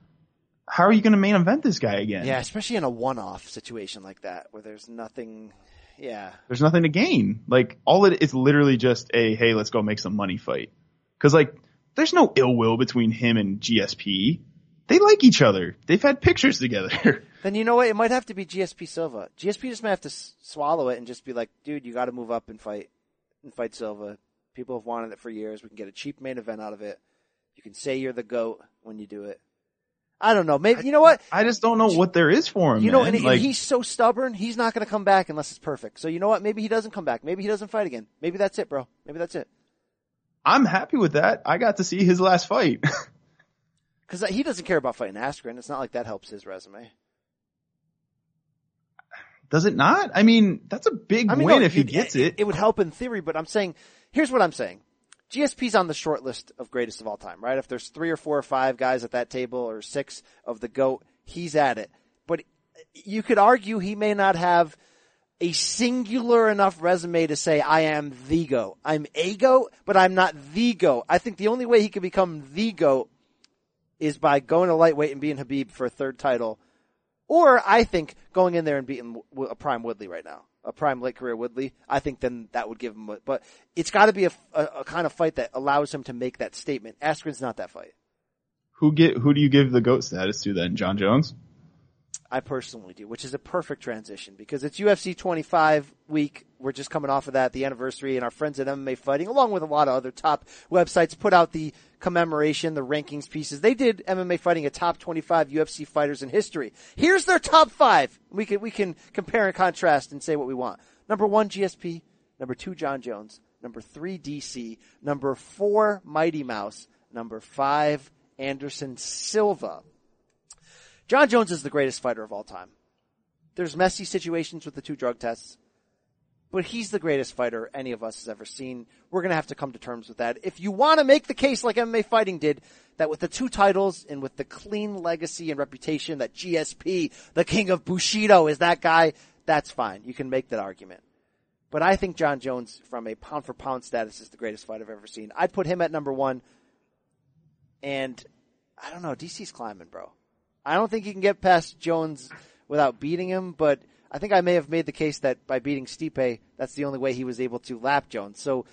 how are you going to main event this guy again? Yeah, especially in a one-off situation like that where there's nothing. Yeah, There's nothing to gain. Like all it is literally just a hey, let's go make some money fight. Cause like there's no ill will between him and GSP. They like each other. They've had pictures together. then you know what? It might have to be GSP Silva. GSP just might have to s- swallow it and just be like, dude, you got to move up and fight and fight Silva. People have wanted it for years. We can get a cheap main event out of it. You can say you're the goat when you do it. I don't know. Maybe you know what? I just don't know what there is for him. You know, man. and, and he's so stubborn. He's not going to come back unless it's perfect. So you know what? Maybe he doesn't come back. Maybe he doesn't fight again. Maybe that's it, bro. Maybe that's it. I'm happy with that. I got to see his last fight. Because he doesn't care about fighting Askren. It's not like that helps his resume. Does it not? I mean, that's a big I mean, win no, if he gets it. It would help in theory, but I'm saying, here's what I'm saying. GSP's on the short list of greatest of all time, right? If there's three or four or five guys at that table or six of the GOAT, he's at it. But you could argue he may not have a singular enough resume to say, I am the GOAT. I'm a GOAT, but I'm not the GOAT. I think the only way he could become the GOAT is by going to lightweight and being Khabib for a third title. Or I think going in there and beating a prime Woodley right now, a prime late career Woodley, I think then that would give him. A, but it's got to be a, a, a kind of fight that allows him to make that statement. Askren's not that fight. Who get who do you give the goat status to then? Jon Jones? I personally do, which is a perfect transition because it's UFC 25 week. We're just coming off of that, the anniversary, and our friends at MMA Fighting, along with a lot of other top websites, put out the commemoration, the rankings pieces. They did MMA Fighting a top 25 UFC fighters in history. Here's their top five. We can we can compare and contrast and say what we want. Number one, GSP. Number two, Jon Jones. Number three, DC. Number four, Mighty Mouse. Number five, Anderson Silva. Jon Jones is the greatest fighter of all time. There's messy situations with the two drug tests, but he's the greatest fighter any of us has ever seen. We're going to have to come to terms with that. If you want to make the case like MMA Fighting did, that with the two titles and with the clean legacy and reputation that GSP, the king of Bushido, is that guy, that's fine. You can make that argument. But I think Jon Jones, from a pound for pound status, is the greatest fight I've ever seen. I'd put him at number one. And I don't know, DC's climbing, bro. I don't think you can get past Jones without beating him, but I think I may have made the case that by beating Stipe, that's the only way he was able to lap Jones. So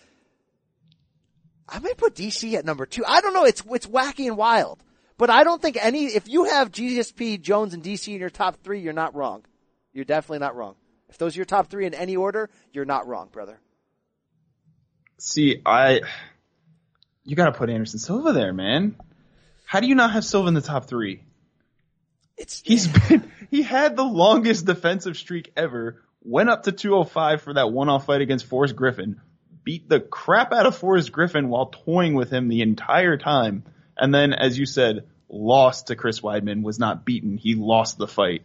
I may put DC at number two. I don't know. It's it's wacky and wild, but I don't think any. If you have GSP, Jones, and DC in your top three, you're not wrong. You're definitely not wrong. If those are your top three in any order, you're not wrong, brother. See, I you got to put Anderson Silva there, man. How do you not have Silva in the top three? It's he's been he had the longest defensive streak ever. Went up to 205 for that one-off fight against Forrest Griffin. Beat the crap out of Forrest Griffin while toying with him the entire time. And then, as you said, lost to Chris Weidman, was not beaten. He lost the fight.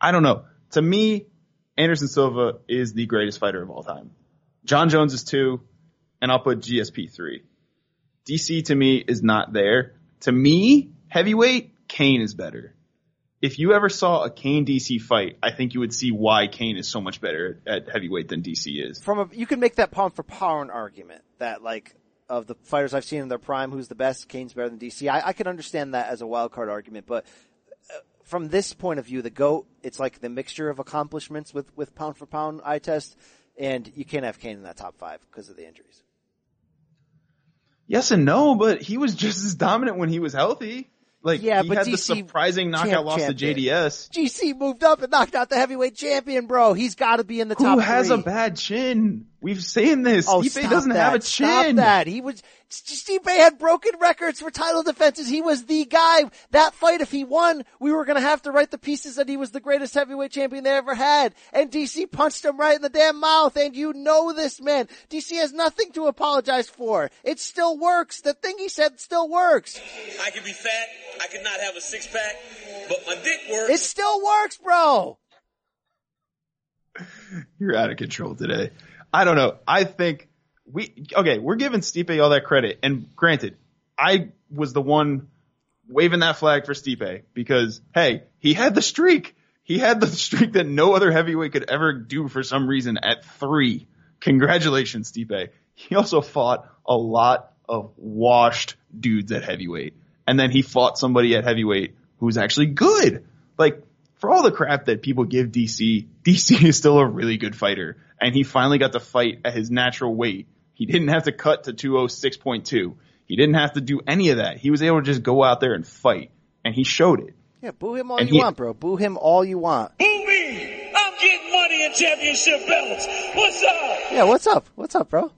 I don't know. To me, Anderson Silva is the greatest fighter of all time. Jon Jones is two, and I'll put GSP three. DC to me is not there. To me, heavyweight, Cain is better. If you ever saw a Cain DC fight, I think you would see why Cain is so much better at heavyweight than DC is. From a, you can make that pound for pound argument that like of the fighters I've seen in their prime, who's the best? Cain's better than DC. I, I can understand that as a wild card argument, but uh, from this point of view, the goat, it's like the mixture of accomplishments with with pound for pound eye test, and you can't have Kane in that top five because of the injuries. Yes and no, but he was just as dominant when he was healthy. Like Yeah, he but had the surprising knockout loss champ to. JDS. DC moved up and knocked out the heavyweight champion, bro. He's got to be in the top. Who has three. a bad chin? We've seen this. Oh, Stipe stop doesn't that. have a Stop that. He was, Stipe had broken records for title defenses. He was the guy. That fight, if he won, we were gonna have to write the pieces that he was the greatest heavyweight champion they ever had. And DC punched him right in the damn mouth. And you know this, man. DC has nothing to apologize for. It still works. The thing he said still works. I could be fat. I could not have a six pack, but my dick works. It still works, bro. You're out of control today. I don't know. I think we okay. We're giving Stipe all that credit, and granted, I was the one waving that flag for Stipe because hey, he had the streak. He had the streak that no other heavyweight could ever do for some reason at three. Congratulations, Stipe. He also fought a lot of washed dudes at heavyweight, and then he fought somebody at heavyweight who was actually good. Like for all the crap that people give DC, DC is still a really good fighter, and he finally got to fight at his natural weight. He didn't have to cut to 206.2. He didn't have to do any of that. He was able to just go out there and fight, and he showed it. Yeah, boo him all And you he- want, bro. Boo him all you want. Boo me! I'm getting money and championship belts. What's up? Yeah, what's up? What's up, bro?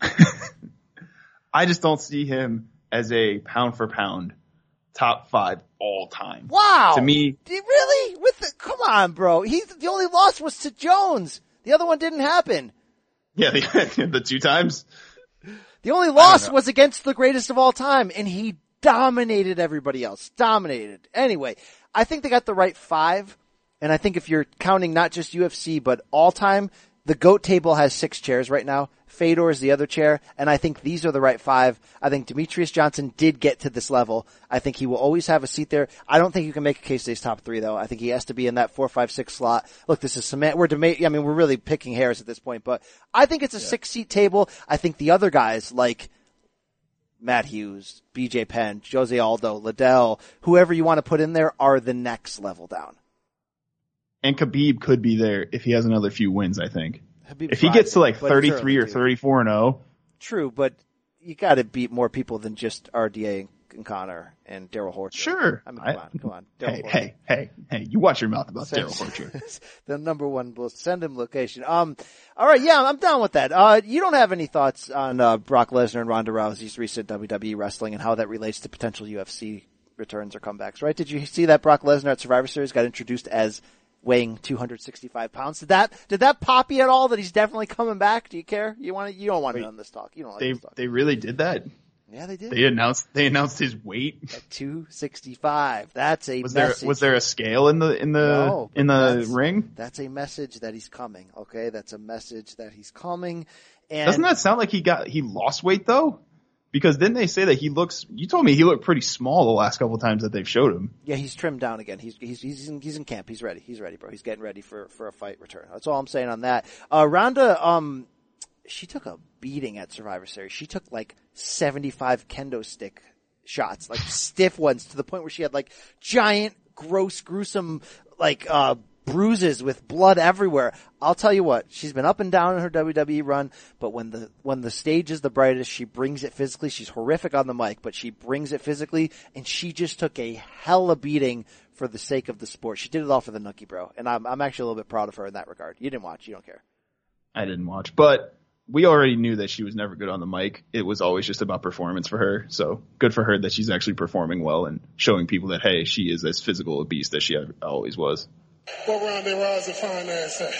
I just don't see him as a pound for pound top five all time. Wow. To me, really? With the, come on, bro. He's the only loss was to Jones. The other one didn't happen. yeah, the, the two times. The only loss was against the greatest of all time, and he dominated everybody else. Dominated. Anyway, I think they got the right five, and I think if you're counting not just UFC, but all time, the GOAT table has six chairs right now. Fedor is the other chair, and I think these are the right five. I think Demetrious Johnson did get to this level. I think he will always have a seat there. I don't think you can make a case that he's top three though. I think he has to be in that four, five, six slot. Look, this is cement. We're dema- I mean, we're really picking hairs at this point, but I think it's a six seat table. I think the other guys like Matt Hughes, BJ Penn, Jose Aldo, Liddell, whoever you want to put in there are the next level down. And Khabib could be there if he has another few wins, I think. Khabib if he gets to like 33 or 34 and oh, 0, True, but you got to beat more people than just RDA and Conor and Darrell Horcher. sure. I mean, I- come on, come on. Hey, Darrell hey, hey, hey, you watch your mouth about Darrell Horcher. the number one. We'll send him location. Um, all right, yeah, I'm down with that. Uh, you don't have any thoughts on uh, Brock Lesnar and Ronda Rousey's recent WWE wrestling and how that relates to potential UFC returns or comebacks, right? Did you see that Brock Lesnar at Survivor Series got introduced as weighing 265 pounds? Did that did that pop you at all? That he's definitely coming back? Do you care? You want to? You don't want it on this talk. You don't like They they really did that. Yeah, they did. They announced they announced his weight. At 265. That's a Was there was there a scale in the in the No, in the that's- ring? That's a message that he's coming. Okay, that's a message that he's coming. And Doesn't that sound like he got he lost weight though? Because didn't they say that he looks? You told me he looked pretty small the last couple times that they've showed him. Yeah, he's trimmed down again. He's he's he's in, he's in camp. He's ready. He's ready, bro. He's getting ready for for a fight return. That's all I'm saying on that. Uh, Ronda, um, she took a beating at Survivor Series. She took like 75 kendo stick shots, like stiff ones, to the point where she had like giant, gross, gruesome, like uh bruises with blood everywhere. I'll tell you what, she's been up and down in her WWE run, but when the when the stage is the brightest, she brings it physically. She's horrific on the mic, but she brings it physically, and she just took a hell hella beating for the sake of the sport. She did it all for the nookie, bro, and I'm I'm actually a little bit proud of her in that regard. You didn't watch, you don't care. I didn't watch, but we already knew that she was never good on the mic. It was always just about performance for her. So good for her that she's actually performing well and showing people that hey, she is as physical a beast as she always was. What round they Rousey fine ass at?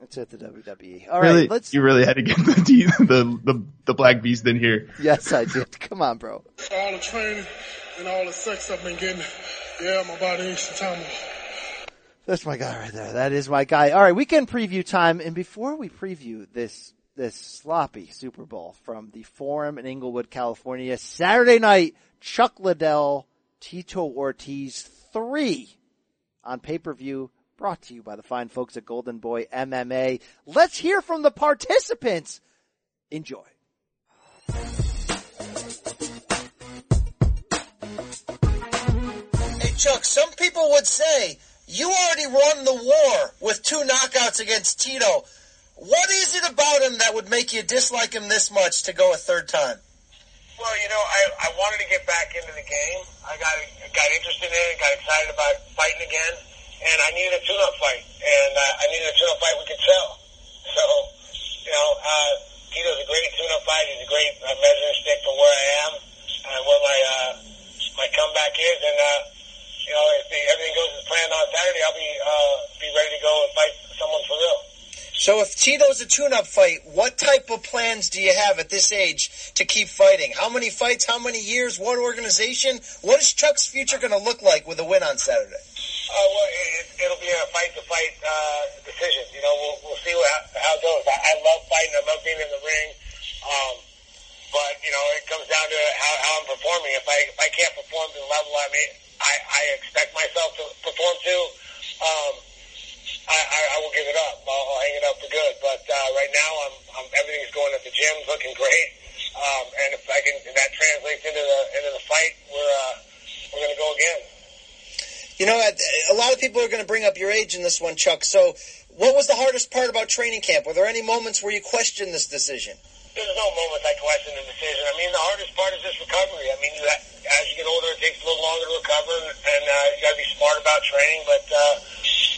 That's it, the WWE. All right, really, let's. you really had to get the the the, the black beast in here. Yes, I did. Come on, bro. All the training and all the sex I've been getting. Yeah, my body needs some time. That's my guy right there. That is my guy. All right, weekend preview time. And before we preview this this sloppy Super Bowl from the Forum in Inglewood, California, Saturday night, Chuck Liddell, Tito Ortiz three on pay per view. Brought to you by the fine folks at Golden Boy MMA. Let's hear from the participants. Enjoy. Hey Chuck, some people would say you already won the war with two knockouts against Tito. What is it about him that would make you dislike him this much to go a third time? Well, you know, I, I wanted to get back into the game. I got got interested in it, got excited about fighting again, and I needed a tune-up fight, and uh, I needed a tune-up fight we could sell. So, you know, uh, Tito's a great tune-up fight. He's a great uh, measuring stick for where I am and where my uh, my comeback is, and uh, you know, if the, everything goes as planned on Saturday, I'll be uh, be ready to go and fight someone for real. So if Tito's a tune-up fight, what type of plans do you have at this age to keep fighting? How many fights? How many years? What organization? What is Chuck's future going to look like with a win on Saturday? Uh, well, if it'll be a fight to fight uh, decision. You know, we'll we'll see what, how it goes. I, I love fighting. I love being in the ring. Um, but you know, it comes down to how, how I'm performing. If I if I can't perform to the level I mean I, I expect myself to perform to, um, I, I, I will give it up. I'll, I'll hang it up for good. But uh, right now, I'm, I'm everything's going at the gym, looking great. Um, and if I can, if that translates into the into the fight, we're uh, we're going to go again. You know, a lot of people are going to bring up your age in this one, Chuck. So, what was the hardest part about training camp? Were there any moments where you questioned this decision? There's no moments I question the decision. I mean, the hardest part is just recovery. I mean, you as you get older, it takes a little longer to recover, and, and uh, you got to be smart about training. But uh,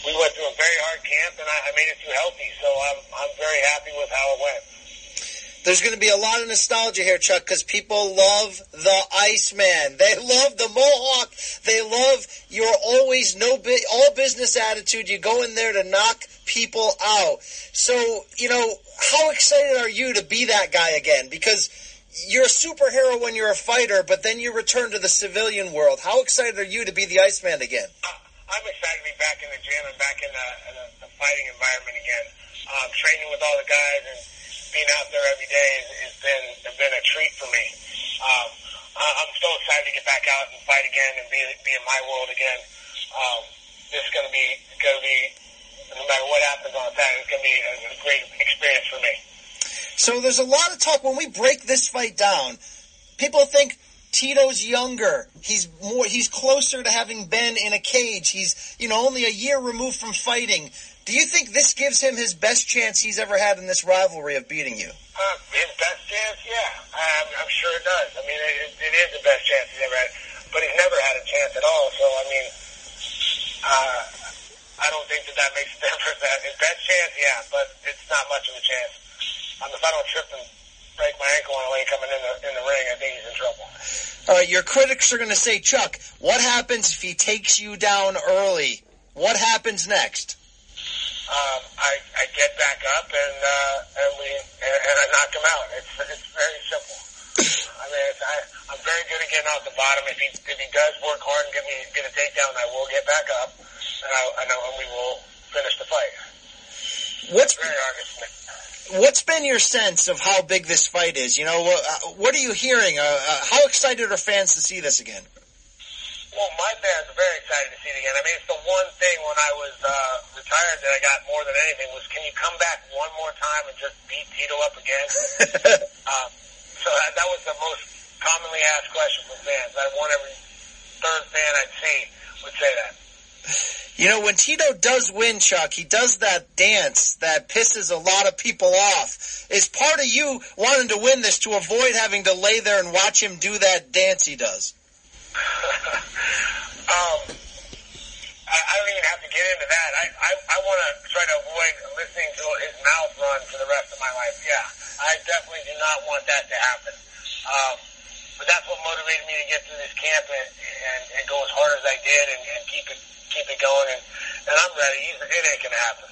we went through a very hard camp, and I, I made it through healthy, so I'm I'm very happy with how it went. There's going to be a lot of nostalgia here, Chuck, because people love the Iceman. They love the Mohawk. They love your always no bi- all business attitude. You go in there to knock people out. So, you know, how excited are you to be that guy again? Because you're a superhero when you're a fighter, but then you return to the civilian world. How excited are you to be the Iceman again? I'm excited to be back in the gym and back in the, in the, the fighting environment again. Um, training with all the guys and being out there every day has, been has been a treat for me. Um, I'm so excited to get back out and fight again and be be in my world again. Um, this is going to be going to be no matter what happens on Saturday, it's going to be a, a great experience for me. So there's a lot of talk when we break this fight down. People think Tito's younger. He's more. He's closer to having been in a cage. He's you know only a year removed from fighting. Do you think this gives him his best chance he's ever had in this rivalry of beating you? Uh, his best chance, yeah, I'm, I'm sure it does. I mean, it, it is the best chance he's ever had, but he's never had a chance at all. So I mean, uh, I don't think that that makes a difference. That his best chance, yeah, but it's not much of a chance. Um, if I don't trip and break my ankle on the way coming in the in the ring, I think he's in trouble. All right, your critics are going to say, Chuck, what happens if he takes you down early? What happens next? um, I, I get back up and uh, and we and, and I knock him out. It's it's very simple. I mean, I, I'm very good at getting off the bottom. If he if he does work hard and get me get a takedown, I will get back up, and I, I know and we will finish the fight. What's very hard. What's been your sense of how big this fight is? You know, uh, what are you hearing? Uh, uh, how excited are fans to see this again? Well, my fans are very excited to see it again. I mean, it's the one thing when I was uh, retired that I got more than anything was, can you come back one more time and just beat Tito up again? uh, so that, that was the most commonly asked question from fans. I want every third fan I'd see would say that. You know, when Tito does win, Chuck, he does that dance that pisses a lot of people off. Is part of you wanting to win this to avoid having to lay there and watch him do that dance he does? um, I, I don't even have to get into that. I, I, I want to try to avoid listening to his mouth run for the rest of my life. Yeah, I definitely do not want that to happen. Um, but that's what motivated me to get through this camp and, and, and go as hard as I did and, and keep it keep it going. And, and I'm ready. It ain't gonna happen.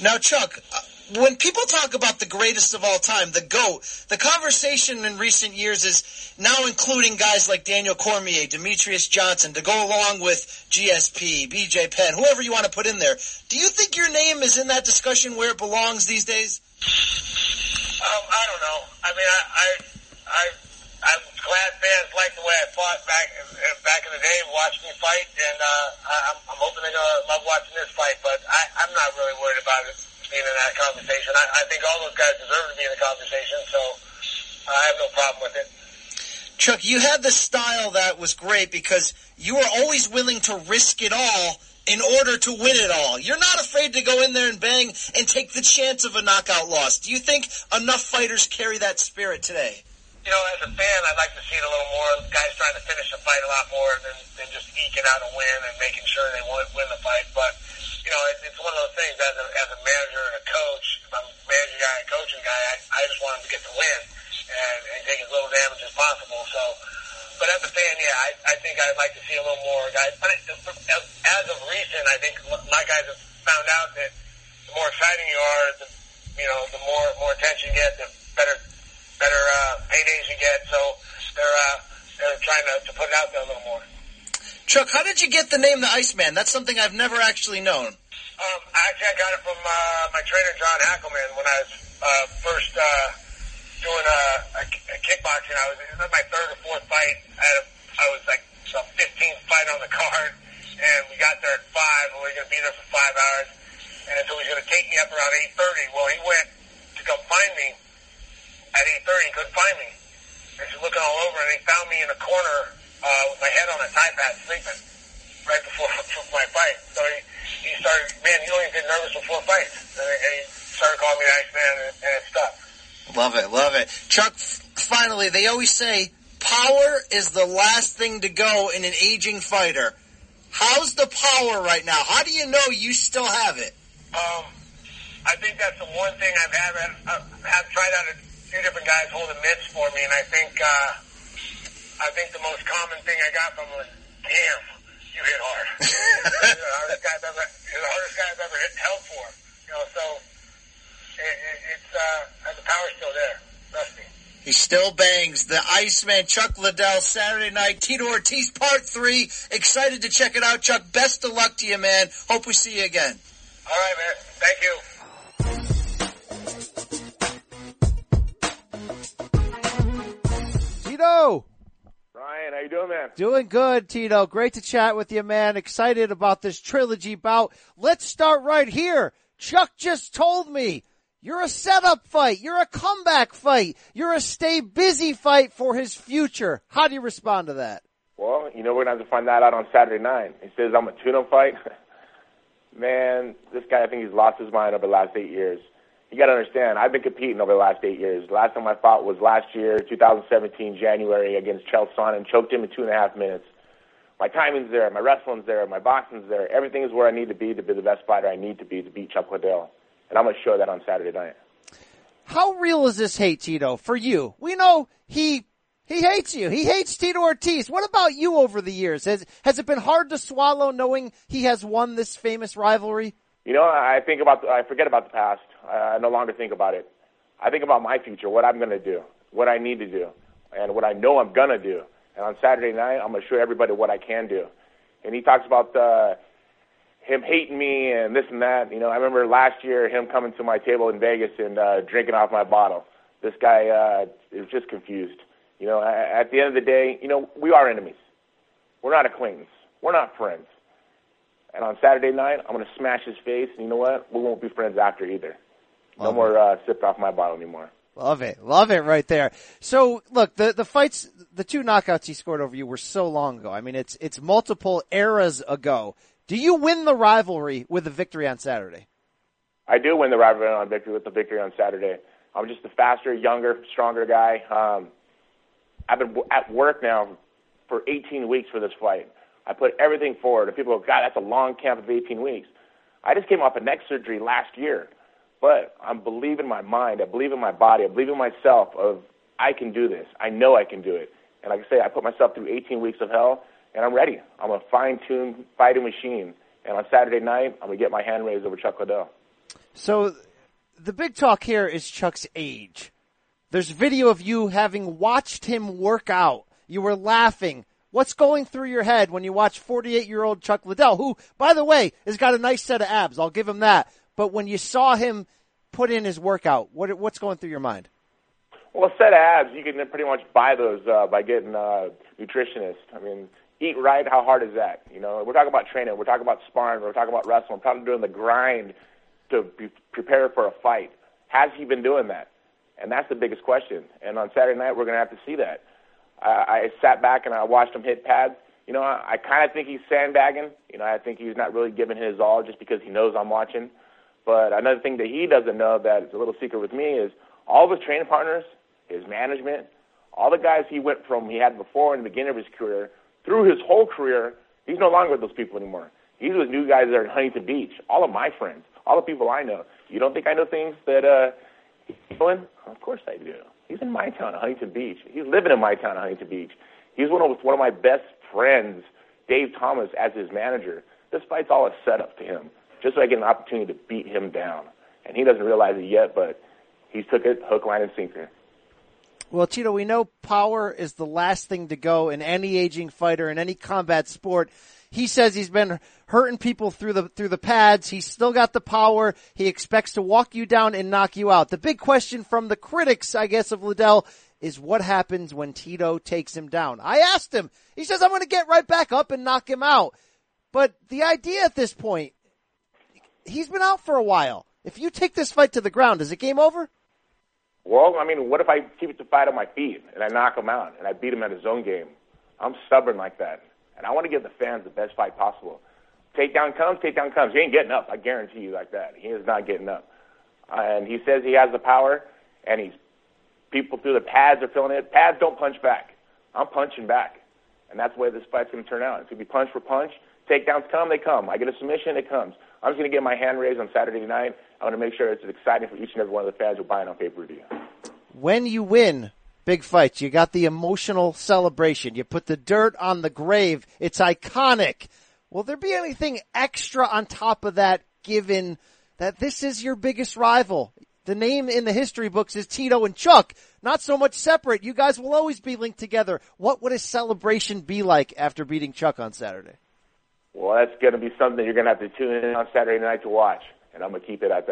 Now, Chuck, uh, when people talk about the greatest of all time, the GOAT, the conversation in recent years is now including guys like Daniel Cormier, Demetrious Johnson, to go along with GSP, BJ Penn, whoever you want to put in there. Do you think your name is in that discussion where it belongs these days? Um, I don't know. I mean, I, I, I, I'm glad fans like the way I fought back back in the day, watched me fight, and uh, I'm, I'm hoping they're gonna love watching this fight. But I, I'm not really worried about it being in that conversation. I, I think all those guys deserve to be in the conversation, so I have no problem with it. Chuck, you had the style that was great because you were always willing to risk it all in order to win it all. You're not afraid to go in there and bang and take the chance of a knockout loss. Do you think enough fighters carry that spirit today? You know, as a fan, I'd like to see it a little more. Guys trying to finish a fight a lot more than, than just eking out a win and making sure they win, win the fight. But, you know, it, it's one of those things as a, as a manager and a coach, if I'm a manager guy and coaching guy, I, I just want them to get the win and, and take as little damage as possible. So, but as a fan, yeah, I, I think I'd like to see a little more guys. But it, as of recent, I think my guys have found out that the more exciting you are, the you know, the more more attention you get, the better better uh, paydays you get. So they're uh, they're trying to, to put it out there a little more. Chuck, how did you get the name the Iceman? That's something I've never actually known. Um, actually, I got it from uh, my trainer John Hackleman when I was uh, first uh, doing uh, a, a kickboxing. I was, it was my third or fourth fight. I, had a, I was like some 15th fight on the card, and we got there at five, and we were going to be there for five hours. And so he was going to take me up around 8:30. Well, he went to come find me at 8:30. He couldn't find me. And he's looking all over, and he found me in a corner uh, with my head on a Thai pad, sleeping right before, my fight. So he, he started, man, you don't get nervous before fights. And, and he started calling me the Iceman, and, and it stuck. Love it, love it. Chuck, finally, they always say power is the last thing to go in an aging fighter. How's the power right now? How do you know you still have it? Um, I think that's the one thing I've had. I've, have tried out a few different guys holding mitts for me, and I think uh, I think the most common thing I got from was, "Damn, you hit hard." you're the hardest guy I've ever, you're the hardest guy I've ever hit, held for. You know, so it, it, it's uh, the power's still there. Trust me. He still bangs. The Iceman, Chuck Liddell, Saturday night. Tito Ortiz, part three. Excited to check it out, Chuck. Best of luck to you, man. Hope we see you again. All right, man. Thank you. Tito. Brian, how you doing, man? Doing good, Tito. Great to chat with you, man. Excited about this trilogy bout. Let's start right here. Chuck just told me you're a setup fight. You're a comeback fight. You're a stay busy fight for his future. How do you respond to that? Well, you know, we're going to have to find that out on Saturday night. He says I'm a tune-up fight. man, this guy, I think he's lost his mind over the last eight years. You got to understand, I've been competing over the last eight years. last time I fought was last year, 2017, January, against Chael Sonnen, choked him in two and a half minutes. My timing's there, my wrestling's there, my boxing's there. Everything is where I need to be to be the best fighter I need to be to beat Chuck Liddell. And I'm going to show that on Saturday night. How real is this hate, Tito, for you? We know he he hates you. He hates Tito Ortiz. What about you over the years? Has has it been hard to swallow knowing he has won this famous rivalry? You know, I think about I forget about the past. I no longer think about it. I think about my future, what I'm going to do, what I need to do, and what I know I'm going to do. And on Saturday night, I'm going to show everybody what I can do. And he talks about uh, him hating me and this and that. You know, I remember last year him coming to my table in Vegas and uh, drinking off my bottle. This guy uh, is just confused. You know, at the end of the day, you know, we are enemies. We're not acquaintances. We're not friends. And on Saturday night, I'm going to smash his face. And you know what? We won't be friends after either. No Love more uh, sipped off my bottle anymore. Love it. Love it right there. So look, the, the fights, the two knockouts he scored over you were so long ago. I mean, it's, it's multiple eras ago. Do you win the rivalry with a victory on Saturday? I do win the rivalry on victory with the victory on Saturday. I'm just a faster, younger, stronger guy. Um, I've been at work now for 18 weeks for this fight. I put everything forward, and people go, God, that's a long camp of 18 weeks. I just came off a neck surgery last year, but I'm believing my mind. I believe in my body. I believe in myself. Of I can do this. I know I can do it. And like I say, I put myself through 18 weeks of hell, and I'm ready. I'm a fine-tuned fighting machine. And on Saturday night, I'm gonna get my hand raised over Chuck Liddell. So the big talk here is Chuck's age. There's video of you having watched him work out. You were laughing. What's going through your head when you watch 48 year old Chuck Liddell, who, by the way, has got a nice set of abs. I'll give him that. But when you saw him put in his workout, what, what's going through your mind? Well, a set of abs, you can pretty much buy those uh, by getting a nutritionist. I mean, eat right. How hard is that? You know, we're talking about training. We're talking about sparring. We're talking about wrestling. We're talking about doing the grind to be prepared for a fight. Has he been doing that? And that's the biggest question. And on Saturday night, we're going to have to see that. I, I sat back and I watched him hit pads. You know, I, I kind of think he's sandbagging. You know, I think he's not really giving his all just because he knows I'm watching. But another thing that he doesn't know that is a little secret with me is all of his training partners, his management, all the guys he went from he had before in the beginning of his career through his whole career, he's no longer with those people anymore. He's with new guys that are in Huntington Beach. All of my friends, all the people I know. You don't think I know things that uh, he's doing? Of course I do. He's in my town, Huntington Beach. He's living in my town, Huntington Beach. He's one of one of my best friends, Dave Thomas, as his manager. This fight's all a setup to him, just so I get an opportunity to beat him down. And he doesn't realize it yet, but he's took it hook, line, and sinker. Well, Tito, we know power is the last thing to go in any aging fighter in any combat sport. He says he's been hurting people through the through the pads. He's still got the power. He expects to walk you down and knock you out. The big question from the critics, I guess, of Liddell is what happens when Tito takes him down. I asked him. He says I'm going to get right back up and knock him out. But the idea at this point, he's been out for a while. If you take this fight to the ground, is it game over? Well, I mean, what if I keep the fight on my feet and I knock him out and I beat him at his own game? I'm stubborn like that, and I want to give the fans the best fight possible. Takedown comes, takedown comes. He ain't getting up. I guarantee you like that. He is not getting up. And he says he has the power, and he's people through the pads are feeling it. Pads don't punch back. I'm punching back, and that's the way this fight's going to turn out. It's going to be punch for punch. Takedowns come, they come. I get a submission, it comes. I'm just going to get my hand raised on Saturday night. I want to make sure it's exciting for each and every one of the fans who are buying on pay per view. When you win big fights, you got the emotional celebration. You put the dirt on the grave. It's iconic. Will there be anything extra on top of that given that this is your biggest rival? The name in the history books is Tito and Chuck. Not so much separate. You guys will always be linked together. What would a celebration be like after beating Chuck on Saturday? Well, that's going to be something you're going to have to tune in on Saturday night to watch. And I'm going to keep it at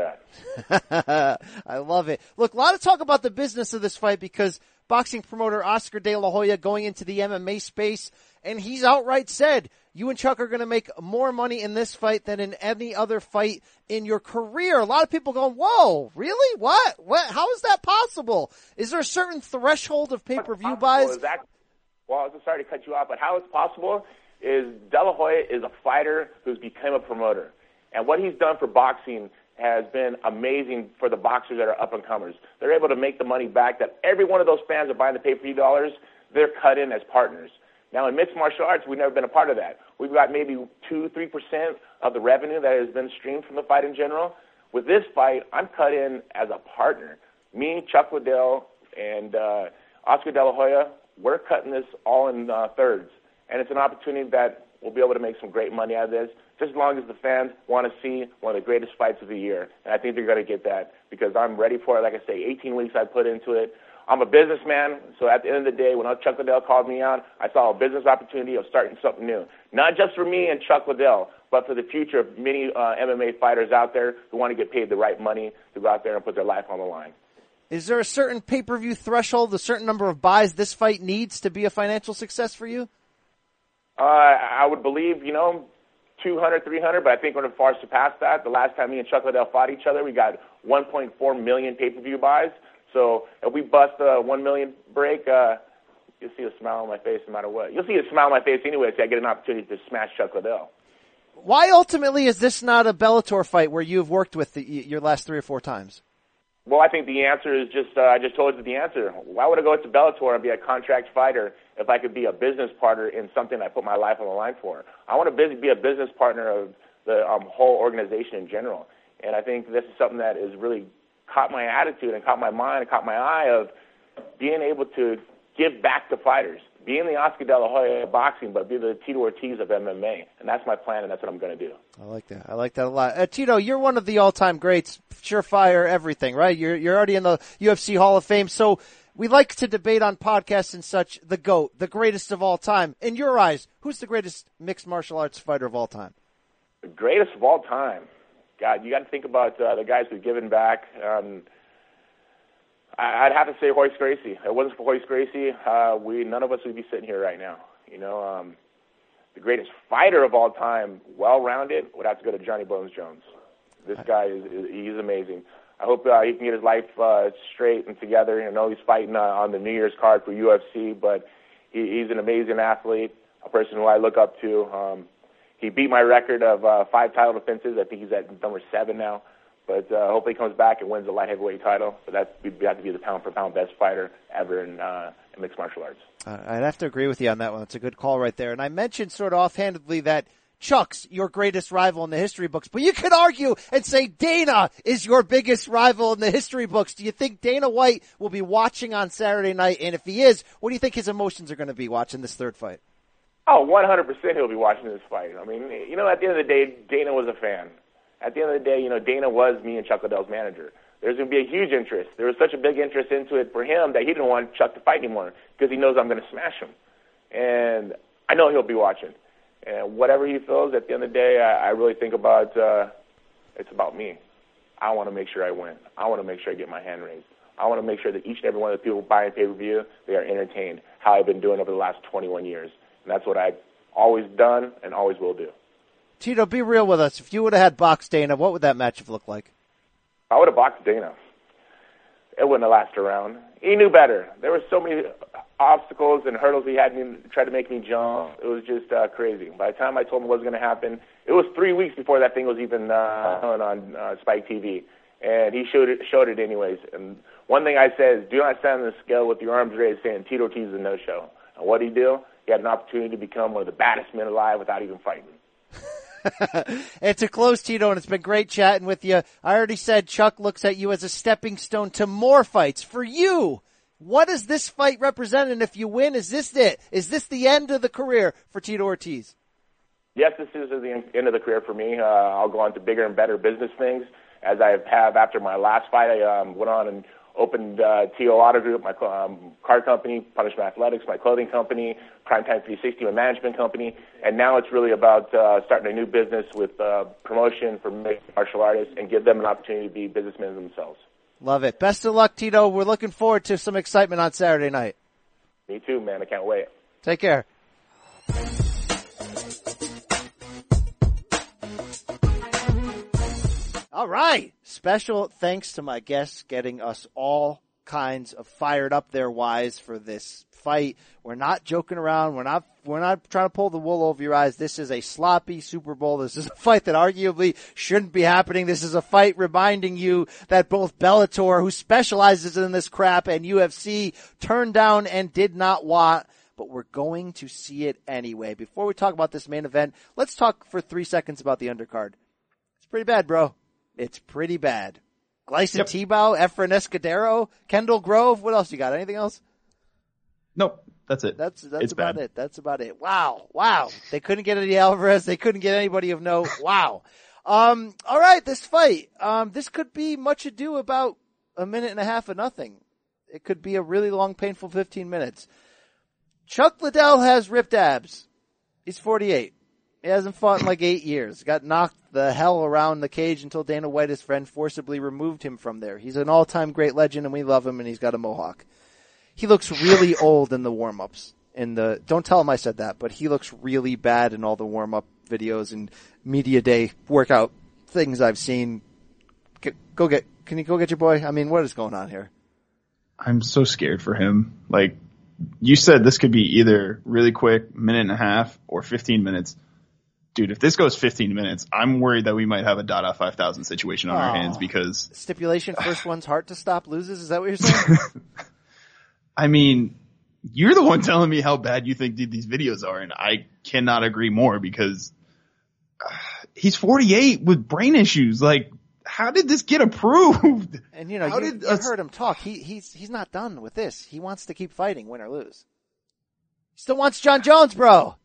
that. I love it. Look, a lot of talk about the business of this fight because boxing promoter Oscar De La Hoya going into the MMA space, and he's outright said, you and Chuck are going to make more money in this fight than in any other fight in your career. A lot of people going, whoa, really? What? What? How is that possible? Is there a certain threshold of pay-per-view buys? That, well, I'm sorry to cut you off, but how it's possible is De La Hoya is a fighter who's become a promoter. And what he's done for boxing has been amazing for the boxers that are up and comers. They're able to make the money back that every one of those fans are buying the pay-per-view dollars, they're cut in as partners. Now in mixed martial arts, we've never been a part of that. We've got maybe two, three percent of the revenue that has been streamed from the fight in general. With this fight, I'm cut in as a partner. Me, Chuck Liddell, and uh, Oscar De La Hoya, we're cutting this all in uh, thirds, and it's an opportunity that we'll be able to make some great money out of this just as long as the fans want to see one of the greatest fights of the year. And I think they're going to get that because I'm ready for it. Like I say, 18 weeks I put into it. I'm a businessman, so at the end of the day, when Chuck Liddell called me out, I saw a business opportunity of starting something new. Not just for me and Chuck Liddell, but for the future of many uh, MMA fighters out there who want to get paid the right money to go out there and put their life on the line. Is there a certain pay-per-view threshold, a certain number of buys this fight needs to be a financial success for you? Uh, I would believe, you know, 200, 300, but I think we're going to far surpass that. The last time me and Chuck Liddell fought each other, we got 1.4 million pay-per-view buys. So if we bust a 1 million break, uh, you'll see a smile on my face no matter what. You'll see a smile on my face anyway if I get an opportunity to smash Chuck Liddell. Why ultimately is this not a Bellator fight where you've worked with the, your last three or four times? Well, I think the answer is just, uh, I just told you the answer. Why would I go to Bellator and be a contract fighter if I could be a business partner in something I put my life on the line for? I want to be a business partner of the um, whole organization in general. And I think this is something that has really caught my attitude and caught my mind and caught my eye of being able to give back to fighters be in the Oscar De La Hoya of boxing, but be the Tito Ortiz of MMA. And that's my plan, and that's what I'm going to do. I like that. I like that a lot. Uh, Tito, you're one of the all-time greats, surefire everything, right? You're, you're already in the UFC Hall of Fame. So we like to debate on podcasts and such the GOAT, the greatest of all time. In your eyes, who's the greatest mixed martial arts fighter of all time? The greatest of all time. God, you got to think about uh, the guys who've given back. Um, I'd have to say Royce Gracie. If it wasn't for Royce Gracie, uh, we none of us would be sitting here right now. You know, um, the greatest fighter of all time, well-rounded, would have to go to Johnny Bones Jones. This guy is, is he's amazing. I hope uh, he can get his life uh, straight and together. I know he's fighting uh, on the New Year's card for UFC, but he, he's an amazing athlete, a person who I look up to. Um, he beat my record of uh, five title defenses. I think he's at number seven now. But uh, hopefully he comes back and wins the light heavyweight title. But that's we have to be the pound for pound best fighter ever in, uh, in mixed martial arts. Uh, I'd have to agree with you on that one. It's a good call right there. And I mentioned sort of offhandedly that Chuck's your greatest rival in the history books, but you could argue and say Dana is your biggest rival in the history books. Do you think Dana White will be watching on Saturday night? And if he is, what do you think his emotions are going to be watching this third fight? Oh, 100% he'll be watching this fight. I mean, you know, at the end of the day, Dana was a fan at the end of the day, you know, Dana was me and Chuck Liddell's manager. there's going to be a huge interest. There was such a big interest into it for him that he didn't want Chuck to fight anymore because he knows I'm going to smash him. And I know he'll be watching. And whatever he feels, at the end of the day, I, I really think about uh, it's about me. I want to make sure I win. I want to make sure I get my hand raised. I want to make sure that each and every one of the people buying pay per view, they are entertained. How I've been doing over the last 21 years, and that's what I've always done and always will do. Tito, be real with us. If you would have had box Dana, what would that match have looked like? I would have boxed Dana. It wouldn't have lasted around. He knew better. There were so many obstacles and hurdles he had me try to make me jump. It was just uh, crazy. By the time I told him what was going to happen, it was three weeks before that thing was even uh, on uh, Spike TV, and he showed it showed it anyways. And one thing I said is, do not stand on the scale with your arms raised, saying Tito Ortiz is a no-show. And what did he do? He had an opportunity to become one of the baddest men alive without even fighting. it's a close, Tito, and it's been great chatting with you. I already said Chuck looks at you as a stepping stone to more fights for you. What does this fight represent? And if you win, is this it? Is this the end of the career for Tito Ortiz? Yes, this is the end of the career for me. Uh, I'll go on to bigger and better business things as I have after my last fight. I um, went on and opened uh, TO Auto Group, my um, car company, Punishment Athletics, my clothing company, Primetime 360, my management company, and now it's really about uh, starting a new business with uh, promotion for mixed martial artists and give them an opportunity to be businessmen themselves. Love it. Best of luck, Tito. We're looking forward to some excitement on Saturday night. Me too, man. I can't wait. Take care. All right. Special thanks to my guests getting us all kinds of fired up there wise for this fight. We're not joking around. We're not, we're not trying to pull the wool over your eyes. This is a sloppy Super Bowl. This is a fight that arguably shouldn't be happening. This is a fight reminding you that both Bellator, who specializes in this crap, and UFC turned down and did not want but we're going to see it anyway. Before we talk about this main event, let's talk for three seconds about the undercard. It's pretty bad, bro. It's pretty bad. Gleison yep. Tibau, Efren Escudero, Kendall Grove. What else you got? Anything else? Nope. That's it. That's that's it's about bad. it. That's about it. Wow. Wow. They couldn't get any Alvarez. They couldn't get anybody of note. Wow. Um, all right, this fight. Um, this could be much ado about a minute and a half of nothing. It could be a really long, painful 15 minutes. Chuck Liddell has ripped abs. He's 48. He hasn't fought in like eight years. Got knocked the hell around the cage until Dana White, his friend, forcibly removed him from there. He's an all-time great legend and we love him and he's got a mohawk. He looks really old in the warm-ups. In the, don't tell him I said that, but he looks really bad in all the warm-up videos and media day workout things I've seen. Go get, can you go get your boy? I mean, what is going on here? I'm so scared for him. Like, you said this could be either really quick, minute and a half, or 15 minutes dude, if this goes 15 minutes, I'm worried that we might have a Dada 5000 situation on our hands because stipulation first one's heart to stop loses. Is that what you're saying? I mean, you're the one telling me how bad you think these videos are, and I cannot agree more because uh, he's 48 with brain issues. Like, how did this get approved? And you know, how you, did, you uh, heard him talk. He he's he's not done with this. He wants to keep fighting, win or lose. He still wants Jon Jones, bro.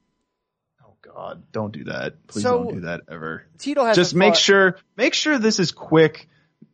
God, don't do that. Please so, don't do that ever. Tito has just make sure, make sure this is quick.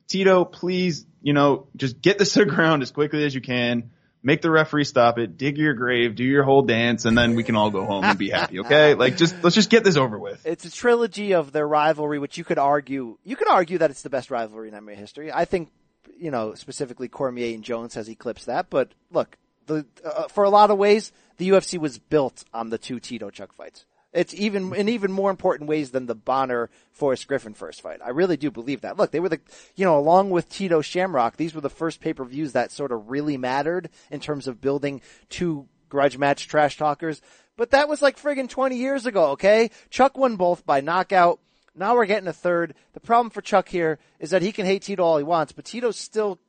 Tito, please, you know, just get this to the ground as quickly as you can. Make the referee stop it, dig your grave, do your whole dance, and then we can all go home and be happy, okay? Like just, let's just get this over with. It's a trilogy of their rivalry, which you could argue, you could argue that it's the best rivalry in MMA history. I think, you know, specifically Cormier and Jones has eclipsed that, but look, the, uh, for a lot of ways, the UFC was built on the two Tito Chuck fights. It's even in even more important ways than the Bonnar Forrest Griffin first fight. I really do believe that. Look, they were the, you know, along with Tito Shamrock, these were the first pay per views that sort of really mattered in terms of building two grudge match trash talkers. But that was like friggin' 20 years ago, okay? Chuck won both by knockout. Now we're getting a third. The problem for Chuck here is that he can hate Tito all he wants, but Tito's still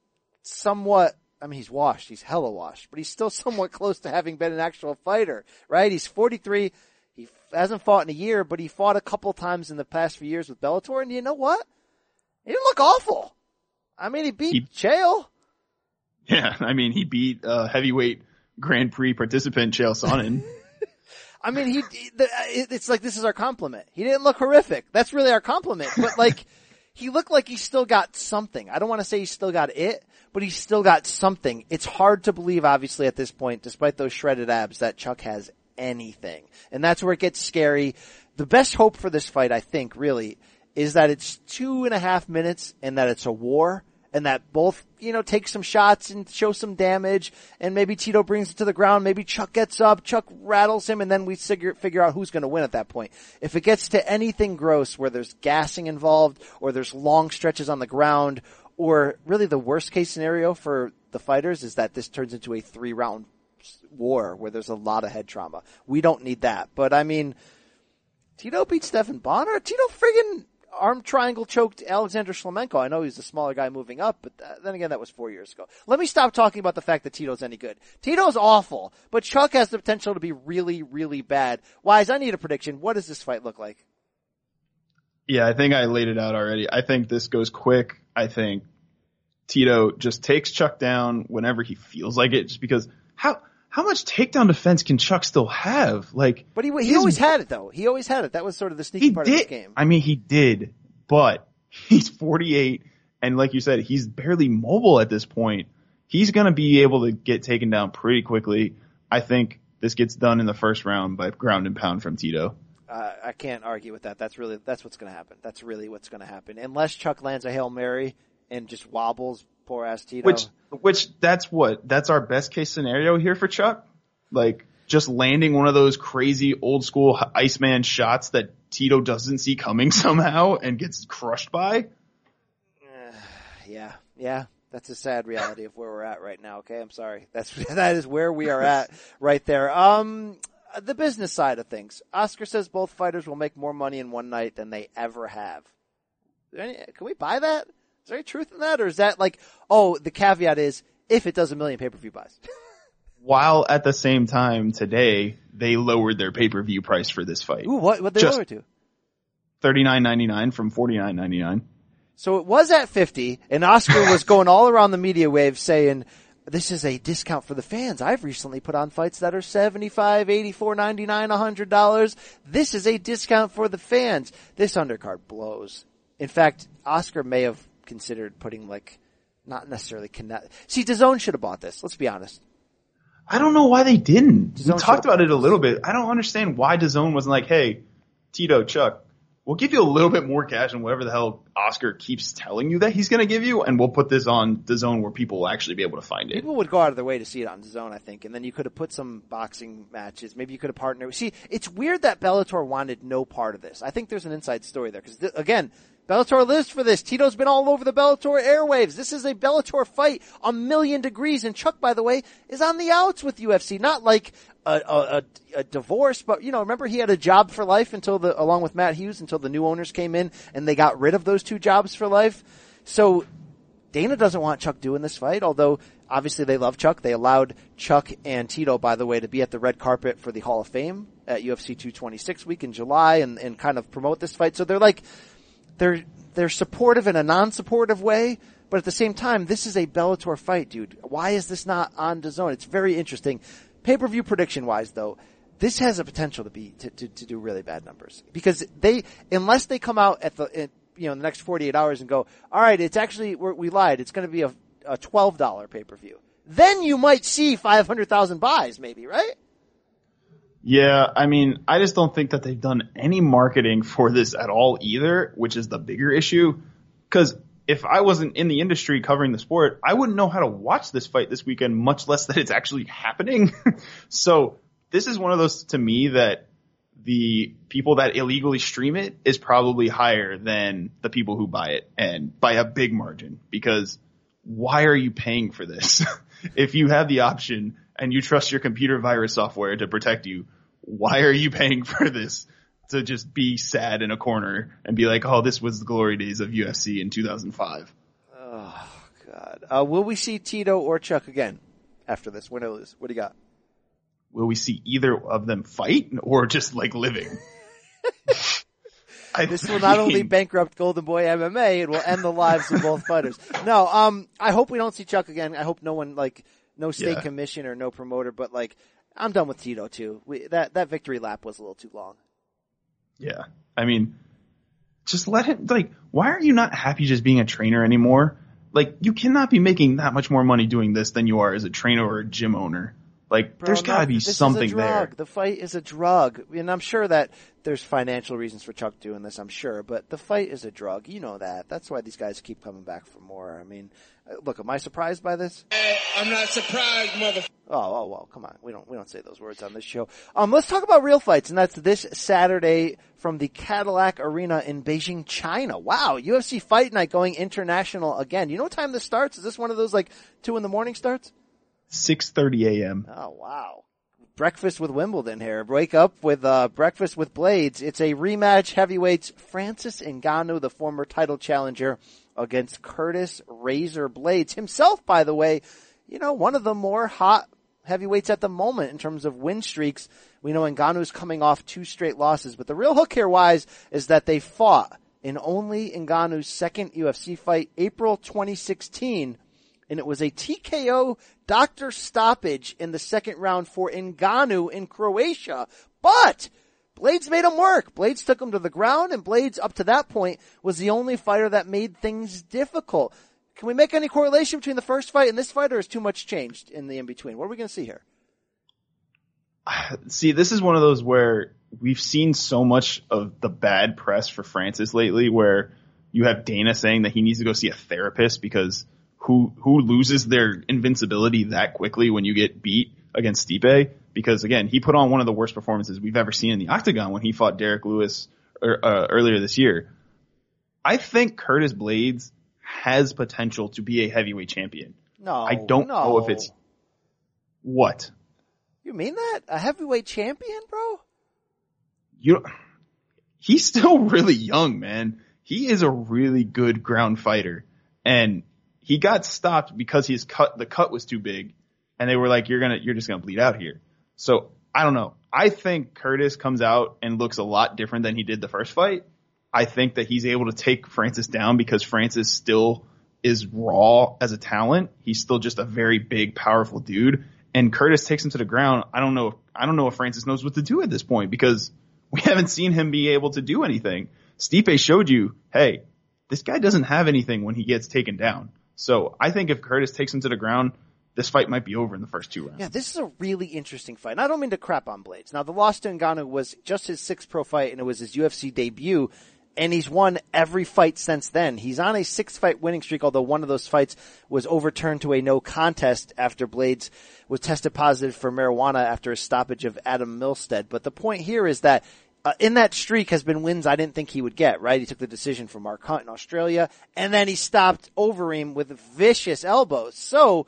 somewhat I mean, he's washed. He's hella washed, but he's still somewhat close to having been an actual fighter, right? He's 43. Hasn't fought in a year, but he fought a couple times in the past few years with Bellator, and you know what? He didn't look awful. I mean, he beat he, Chael. Yeah, I mean, he beat uh, heavyweight Grand Prix participant Chael Sonnen. I mean, he, it's like this is our compliment. He didn't look horrific. That's really our compliment. But like, he looked like he still got something. I don't want to say he still got it, but he still got something. It's hard to believe, obviously, at this point, despite those shredded abs, that Chuck has anything. And that's where it gets scary. The best hope for this fight, I think, really, is that it's two and a half minutes and that it's a war and that both, you know, take some shots and show some damage and maybe Tito brings it to the ground. Maybe Chuck gets up, Chuck rattles him and then we figure, figure out who's going to win at that point. If it gets to anything gross where there's gassing involved or there's long stretches on the ground or really the worst case scenario for the fighters is that this turns into a three round war where there's a lot of head trauma. We don't need that. But I mean, Tito beat Stephan Bonnar. Tito friggin' arm triangle choked Alexander Shlemenko. I know he's a smaller guy moving up, but th- then again, that was four years ago. Let me stop talking about the fact that Tito's any good. Tito's awful, but Chuck has the potential to be really, really bad. Wise, I need a prediction. What does this fight look like? Yeah, I think I laid it out already. I think this goes quick. I think Tito just takes Chuck down whenever he feels like it, just because how how much takedown defense can Chuck still have? Like, but he he his- always had it though. He always had it. That was sort of the sneaky part did. of this game. I mean, he did, but he's 48, and like you said, he's barely mobile at this point. He's gonna be able to get taken down pretty quickly. I think this gets done in the first round by ground and pound from Tito. Uh, I can't argue with that. That's really that's what's going to happen. That's really what's going to happen. Unless Chuck lands a hail mary and just wobbles poor ass Tito. Which, which that's what that's our best case scenario here for Chuck. Like just landing one of those crazy old school Iceman shots that Tito doesn't see coming somehow and gets crushed by. yeah, yeah. That's a sad reality of where we're at right now. Okay, I'm sorry. That's that is where we are at right there. Um, the business side of things. Oscar says both fighters will make more money in one night than they ever have. Can we buy that? Is there any truth in that, or is that like, oh, the caveat is if it does a million pay per view buys? While at the same time today they lowered their pay per view price for this fight. Ooh, what what they Just- lower to? Thirty nine ninety nine from forty nine ninety nine. So it was at 50 and Oscar was going all around the media wave saying, this is a discount for the fans. I've recently put on fights that are 75, 84, 99, 100 dollars. This is a discount for the fans. This undercard blows. In fact, Oscar may have considered putting like, not necessarily connect. See, DAZN should have bought this. Let's be honest. I don't know why they didn't. DAZN we talked about it a little bit. I don't understand why DAZN wasn't like, hey, Tito, Chuck, we'll give you a little bit more cash and whatever the hell Oscar keeps telling you that he's going to give you, and we'll put this on the zone where people will actually be able to find it. People would go out of their way to see it on DAZN, I think, and then you could have put some boxing matches. Maybe you could have partnered. See, it's weird that Bellator wanted no part of this. I think there's an inside story there because again, Bellator lives for this. Tito's been all over the Bellator airwaves. This is a Bellator fight, a million degrees. And Chuck, by the way, is on the outs with UFC. Not like a, a, a, divorce, but you know, remember he had a job for life until the, along with Matt Hughes, until the new owners came in and they got rid of those two jobs for life. So Dana doesn't want Chuck doing this fight, although obviously they love Chuck. They allowed Chuck and Tito, by the way, to be at the red carpet for the Hall of Fame at UFC 226 week in July and, and kind of promote this fight. So they're like, they're, they're supportive in a non-supportive way, but at the same time, this is a Bellator fight, dude. Why is this not on the zone? It's very interesting. Pay-per-view prediction wise though, this has a potential to be, to, to, to do really bad numbers. Because they, unless they come out at the, in, you know, the next 48 hours and go, alright, it's actually, we lied, it's gonna be a, a $12 pay-per-view. Then you might see 500,000 buys maybe, right? Yeah, I mean, I just don't think that they've done any marketing for this at all either, which is the bigger issue. Cause if I wasn't in the industry covering the sport, I wouldn't know how to watch this fight this weekend, much less that it's actually happening. so this is one of those to me that the people that illegally stream it is probably higher than the people who buy it and by a big margin because why are you paying for this? if you have the option and you trust your computer virus software to protect you, why are you paying for this to just be sad in a corner and be like, oh, this was the glory days of UFC in 2005? Oh God. Uh, will we see Tito or Chuck again after this? Win or lose? What do you got? Will we see either of them fight or just like living? I This will not only bankrupt Golden Boy MMA, it will end the lives of both fighters. No, um, I hope we don't see Chuck again. I hope no one like no state Yeah. commission or no promoter, but like I'm done with Tito too. We, that that victory lap was a little too long. Yeah. I mean, just let him like why are you not happy just being a trainer anymore? Like you cannot be making that much more money doing this than you are as a trainer or a gym owner. Like Bro, there's got to no, be this something is a drug. there. The fight is a drug, and I'm sure that there's financial reasons for Chuck doing this. I'm sure, but the fight is a drug. You know that. That's why these guys keep coming back for more. I mean, uh, look, am I surprised by this? I'm not surprised, mother. Oh, oh, well, come on. We don't, we don't say those words on this show. Um, let's talk about real fights, and that's this Saturday from the Cadillac Arena in Beijing, China. Wow, UFC Fight Night going international again. You know what time this starts? Is this one of those like two in the morning starts? 6:30 a.m. Oh wow. Breakfast with Wimbledon here. Wake up with uh, Breakfast with Blaydes. It's a rematch heavyweights Francis Ngannou, the former title challenger, against Curtis Razor Blaydes. Himself, by the way, you know, one of the more hot heavyweights at the moment in terms of win streaks. We know Ngannou's coming off two straight losses, but the real hook here, wise, is that they fought in only Ngannou's second UFC fight, April 2016, and it was a TKO doctor stoppage in the second round for Ngannou in Croatia. But Blaydes made him work. Blaydes took him to the ground, and Blaydes, up to that point, was the only fighter that made things difficult. Can we make any correlation between the first fight and this fight, or has too much changed in the in between? What are we going to see here? See, this is one of those where we've seen so much of the bad press for Francis lately, where you have Dana saying that he needs to go see a therapist because who who loses their invincibility that quickly when you get beat against Stipe? Because again, he put on one of the worst performances we've ever seen in the octagon when he fought Derrick Lewis er, uh, earlier this year. I think Curtis Blaydes has potential to be a heavyweight champion. No, I don't no. know if it's what You mean that a heavyweight champion, bro? you. He's still really young, man. He is a really good ground fighter, and he got stopped because his cut the cut was too big, and they were like, "You're gonna, you're just gonna bleed out here." So I don't know. I think Curtis comes out and looks a lot different than he did the first fight. I think that he's able to take Francis down because Francis still is raw as a talent. He's still just a very big, powerful dude. And Curtis takes him to the ground. I don't know. I don't know if Francis knows what to do at this point because we haven't seen him be able to do anything. Stipe showed you, hey, this guy doesn't have anything when he gets taken down. So I think if Curtis takes him to the ground, this fight might be over in the first two rounds. Yeah, this is a really interesting fight. And I don't mean to crap on Blaydes. Now, the loss to Ngannou was just his sixth pro fight, and it was his UFC debut. And he's won every fight since then. He's on a six fight winning streak, although one of those fights was overturned to a no contest after Blaydes was tested positive for marijuana after a stoppage of Adam Milstead. But the point here is that uh, in that streak has been wins I didn't think he would get, right? He took the decision for Mark Hunt in Australia, and then he stopped Overeem with vicious elbows. So,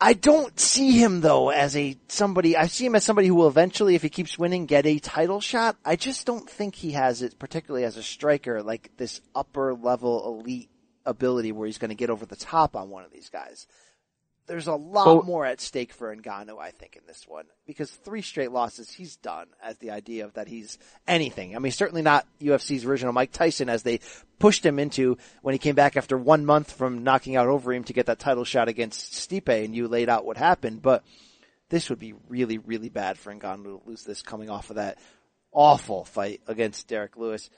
I don't see him though as a somebody, I see him as somebody who will eventually, if he keeps winning, get a title shot. I just don't think he has it, particularly as a striker, like this upper level elite ability where he's going to get over the top on one of these guys. There's a lot Well- more at stake for Ngannou, I think, in this one. Because three straight losses, he's done as the idea of that he's anything. I mean, certainly not UFC's original Mike Tyson as they pushed him into when he came back after one month from knocking out Overeem to get that title shot against Stipe and you laid out what happened. But this would be really, really bad for Ngannou to lose this coming off of that awful fight against Derrick Lewis.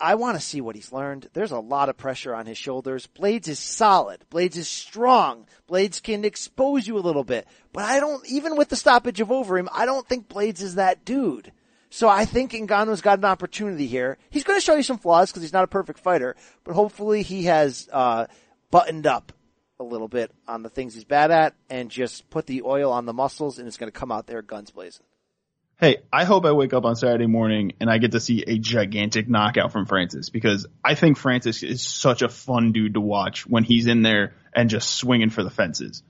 I want to see what he's learned. There's a lot of pressure on his shoulders. Blaydes is solid. Blaydes is strong. Blaydes can expose you a little bit. But I don't, even with the stoppage of Overeem, I don't think Blaydes is that dude. So I think Ngannou's got an opportunity here. He's going to show you some flaws because he's not a perfect fighter, but hopefully he has, uh, buttoned up a little bit on the things he's bad at and just put the oil on the muscles and it's going to come out there guns blazing. Hey, I hope I wake up on Saturday morning and I get to see a gigantic knockout from Francis because I think Francis is such a fun dude to watch when he's in there and just swinging for the fences.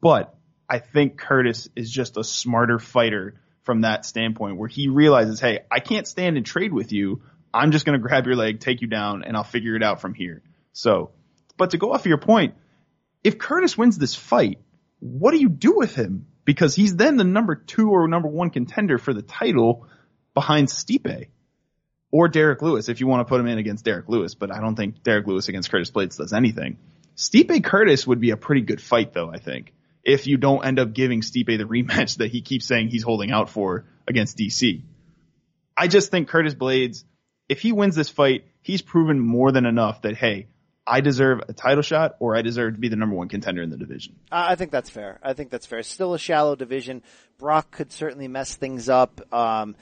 But I think Curtis is just a smarter fighter from that standpoint where he realizes, hey, I can't stand and trade with you. I'm just going to grab your leg, take you down, and I'll figure it out from here. So, but to go off of your point, if Curtis wins this fight, what do you do with him? Because he's then the number two or number one contender for the title behind Stipe or Derrick Lewis if you want to put him in against Derrick Lewis. But I don't think Derrick Lewis against Curtis Blaydes does anything. Stipe Curtis would be a pretty good fight though, I think. If you don't end up giving Stipe the rematch that he keeps saying he's holding out for against DC. I just think Curtis Blaydes if he wins this fight, he's proven more than enough that hey, I deserve a title shot or I deserve to be the number one contender in the division. I think that's fair. I think that's fair. Still a shallow division. Brock could certainly mess things up. Um,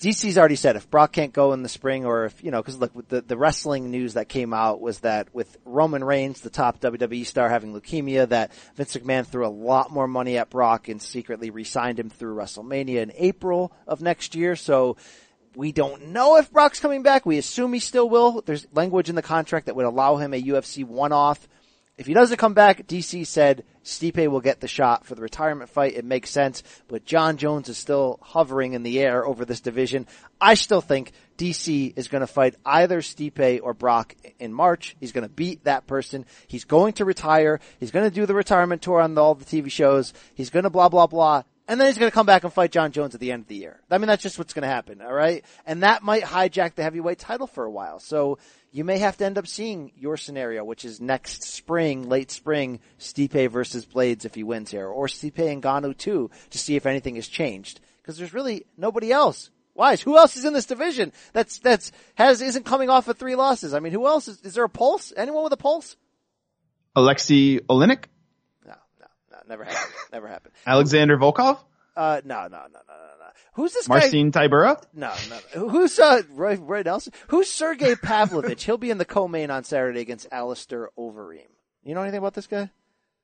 DC's already said if Brock can't go in the spring or if, you know, cause look, the, the wrestling news that came out was that with Roman Reigns, the top WWE star having leukemia, that Vince McMahon threw a lot more money at Brock and secretly re-signed him through WrestleMania in April of next year. So we don't know if Brock's coming back. We assume he still will. There's language in the contract that would allow him a UFC one-off. If he doesn't come back, DC said Stipe will get the shot for the retirement fight. It makes sense, but Jon Jones is still hovering in the air over this division. I still think DC is going to fight either Stipe or Brock in March. He's going to beat that person. He's going to retire. He's going to do the retirement tour on all the TV shows. He's going to blah, blah, blah. And then he's going to come back and fight Jon Jones at the end of the year. I mean, that's just what's going to happen. All right. And that might hijack the heavyweight title for a while. So you may have to end up seeing your scenario, which is next spring, late spring, Stipe versus Blaydes if he wins here, or Stipe and Ngannou too, to see if anything has changed. Because there's really nobody else. Why? Who else is in this division that's that's has isn't coming off of three losses? I mean, who else is? Is there a pulse? Anyone with a pulse? Alexei no, never happened. never happened. Alexander Volkov, Uh, no, no, no, no, no, no. Who's this guy? Marcin Tybura. No, no. Who's uh Roy, Roy Nelson? Who's Sergey Pavlovich? He'll be in the co-main on Saturday against Alistair Overeem. You know anything about this guy?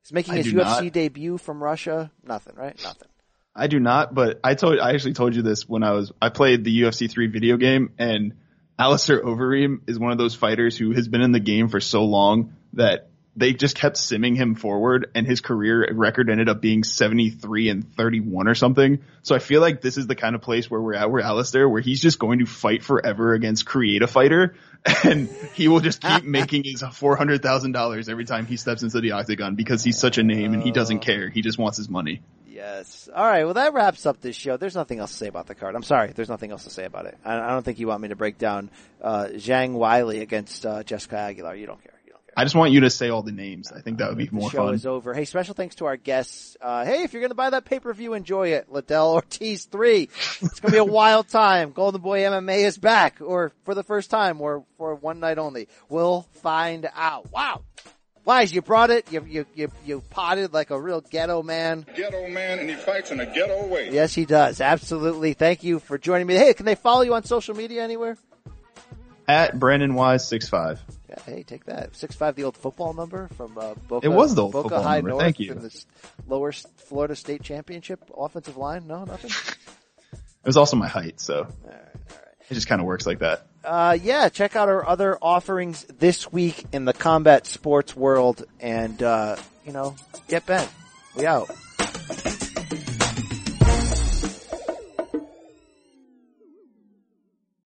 He's making I his UFC not. debut from Russia. Nothing, right? Nothing. I do not, but I told I actually told you this when I was I played the UFC three video game and Alistair Overeem is one of those fighters who has been in the game for so long that they just kept simming him forward and his career record ended up being 73 and 31 or something. So I feel like this is the kind of place where we're at where Alistair, where he's just going to fight forever against create a fighter and he will just keep making his $400,000 every time he steps into the octagon because he's such a name and he doesn't care. He just wants his money. Yes. All right. Well, that wraps up this show. There's nothing else to say about the card. I'm sorry. There's nothing else to say about it. I, I don't think you want me to break down uh, Zhang Weili against uh, Jessica Aguilar. You don't care. You don't care. I just want you to say all the names. I think that would be The more show fun. is over. Hey, special thanks to our guests. Uh, hey, if you're going to buy that pay per view, enjoy it. Liddell Ortiz three. It's going to be a wild time. Golden Boy MMA is back, or for the first time, or for one night only. We'll find out. Wow. Wise, you brought it. You you you you potted like a real ghetto man. Ghetto man, and he fights in a ghetto way. Yes, he does. Absolutely. Thank you for joining me. Hey, can they follow you on social media anywhere? At Brandon Wise six five. Yeah, hey, take that. Six five, the old football number from uh, Boca. It was the old Boca football High number. North Thank you. in the lower Florida State Championship offensive line. No, nothing. It was also my height, so it just kind of works like that. Uh, yeah, check out our other offerings this week in the combat sports world, and uh, you know, get bent. We out.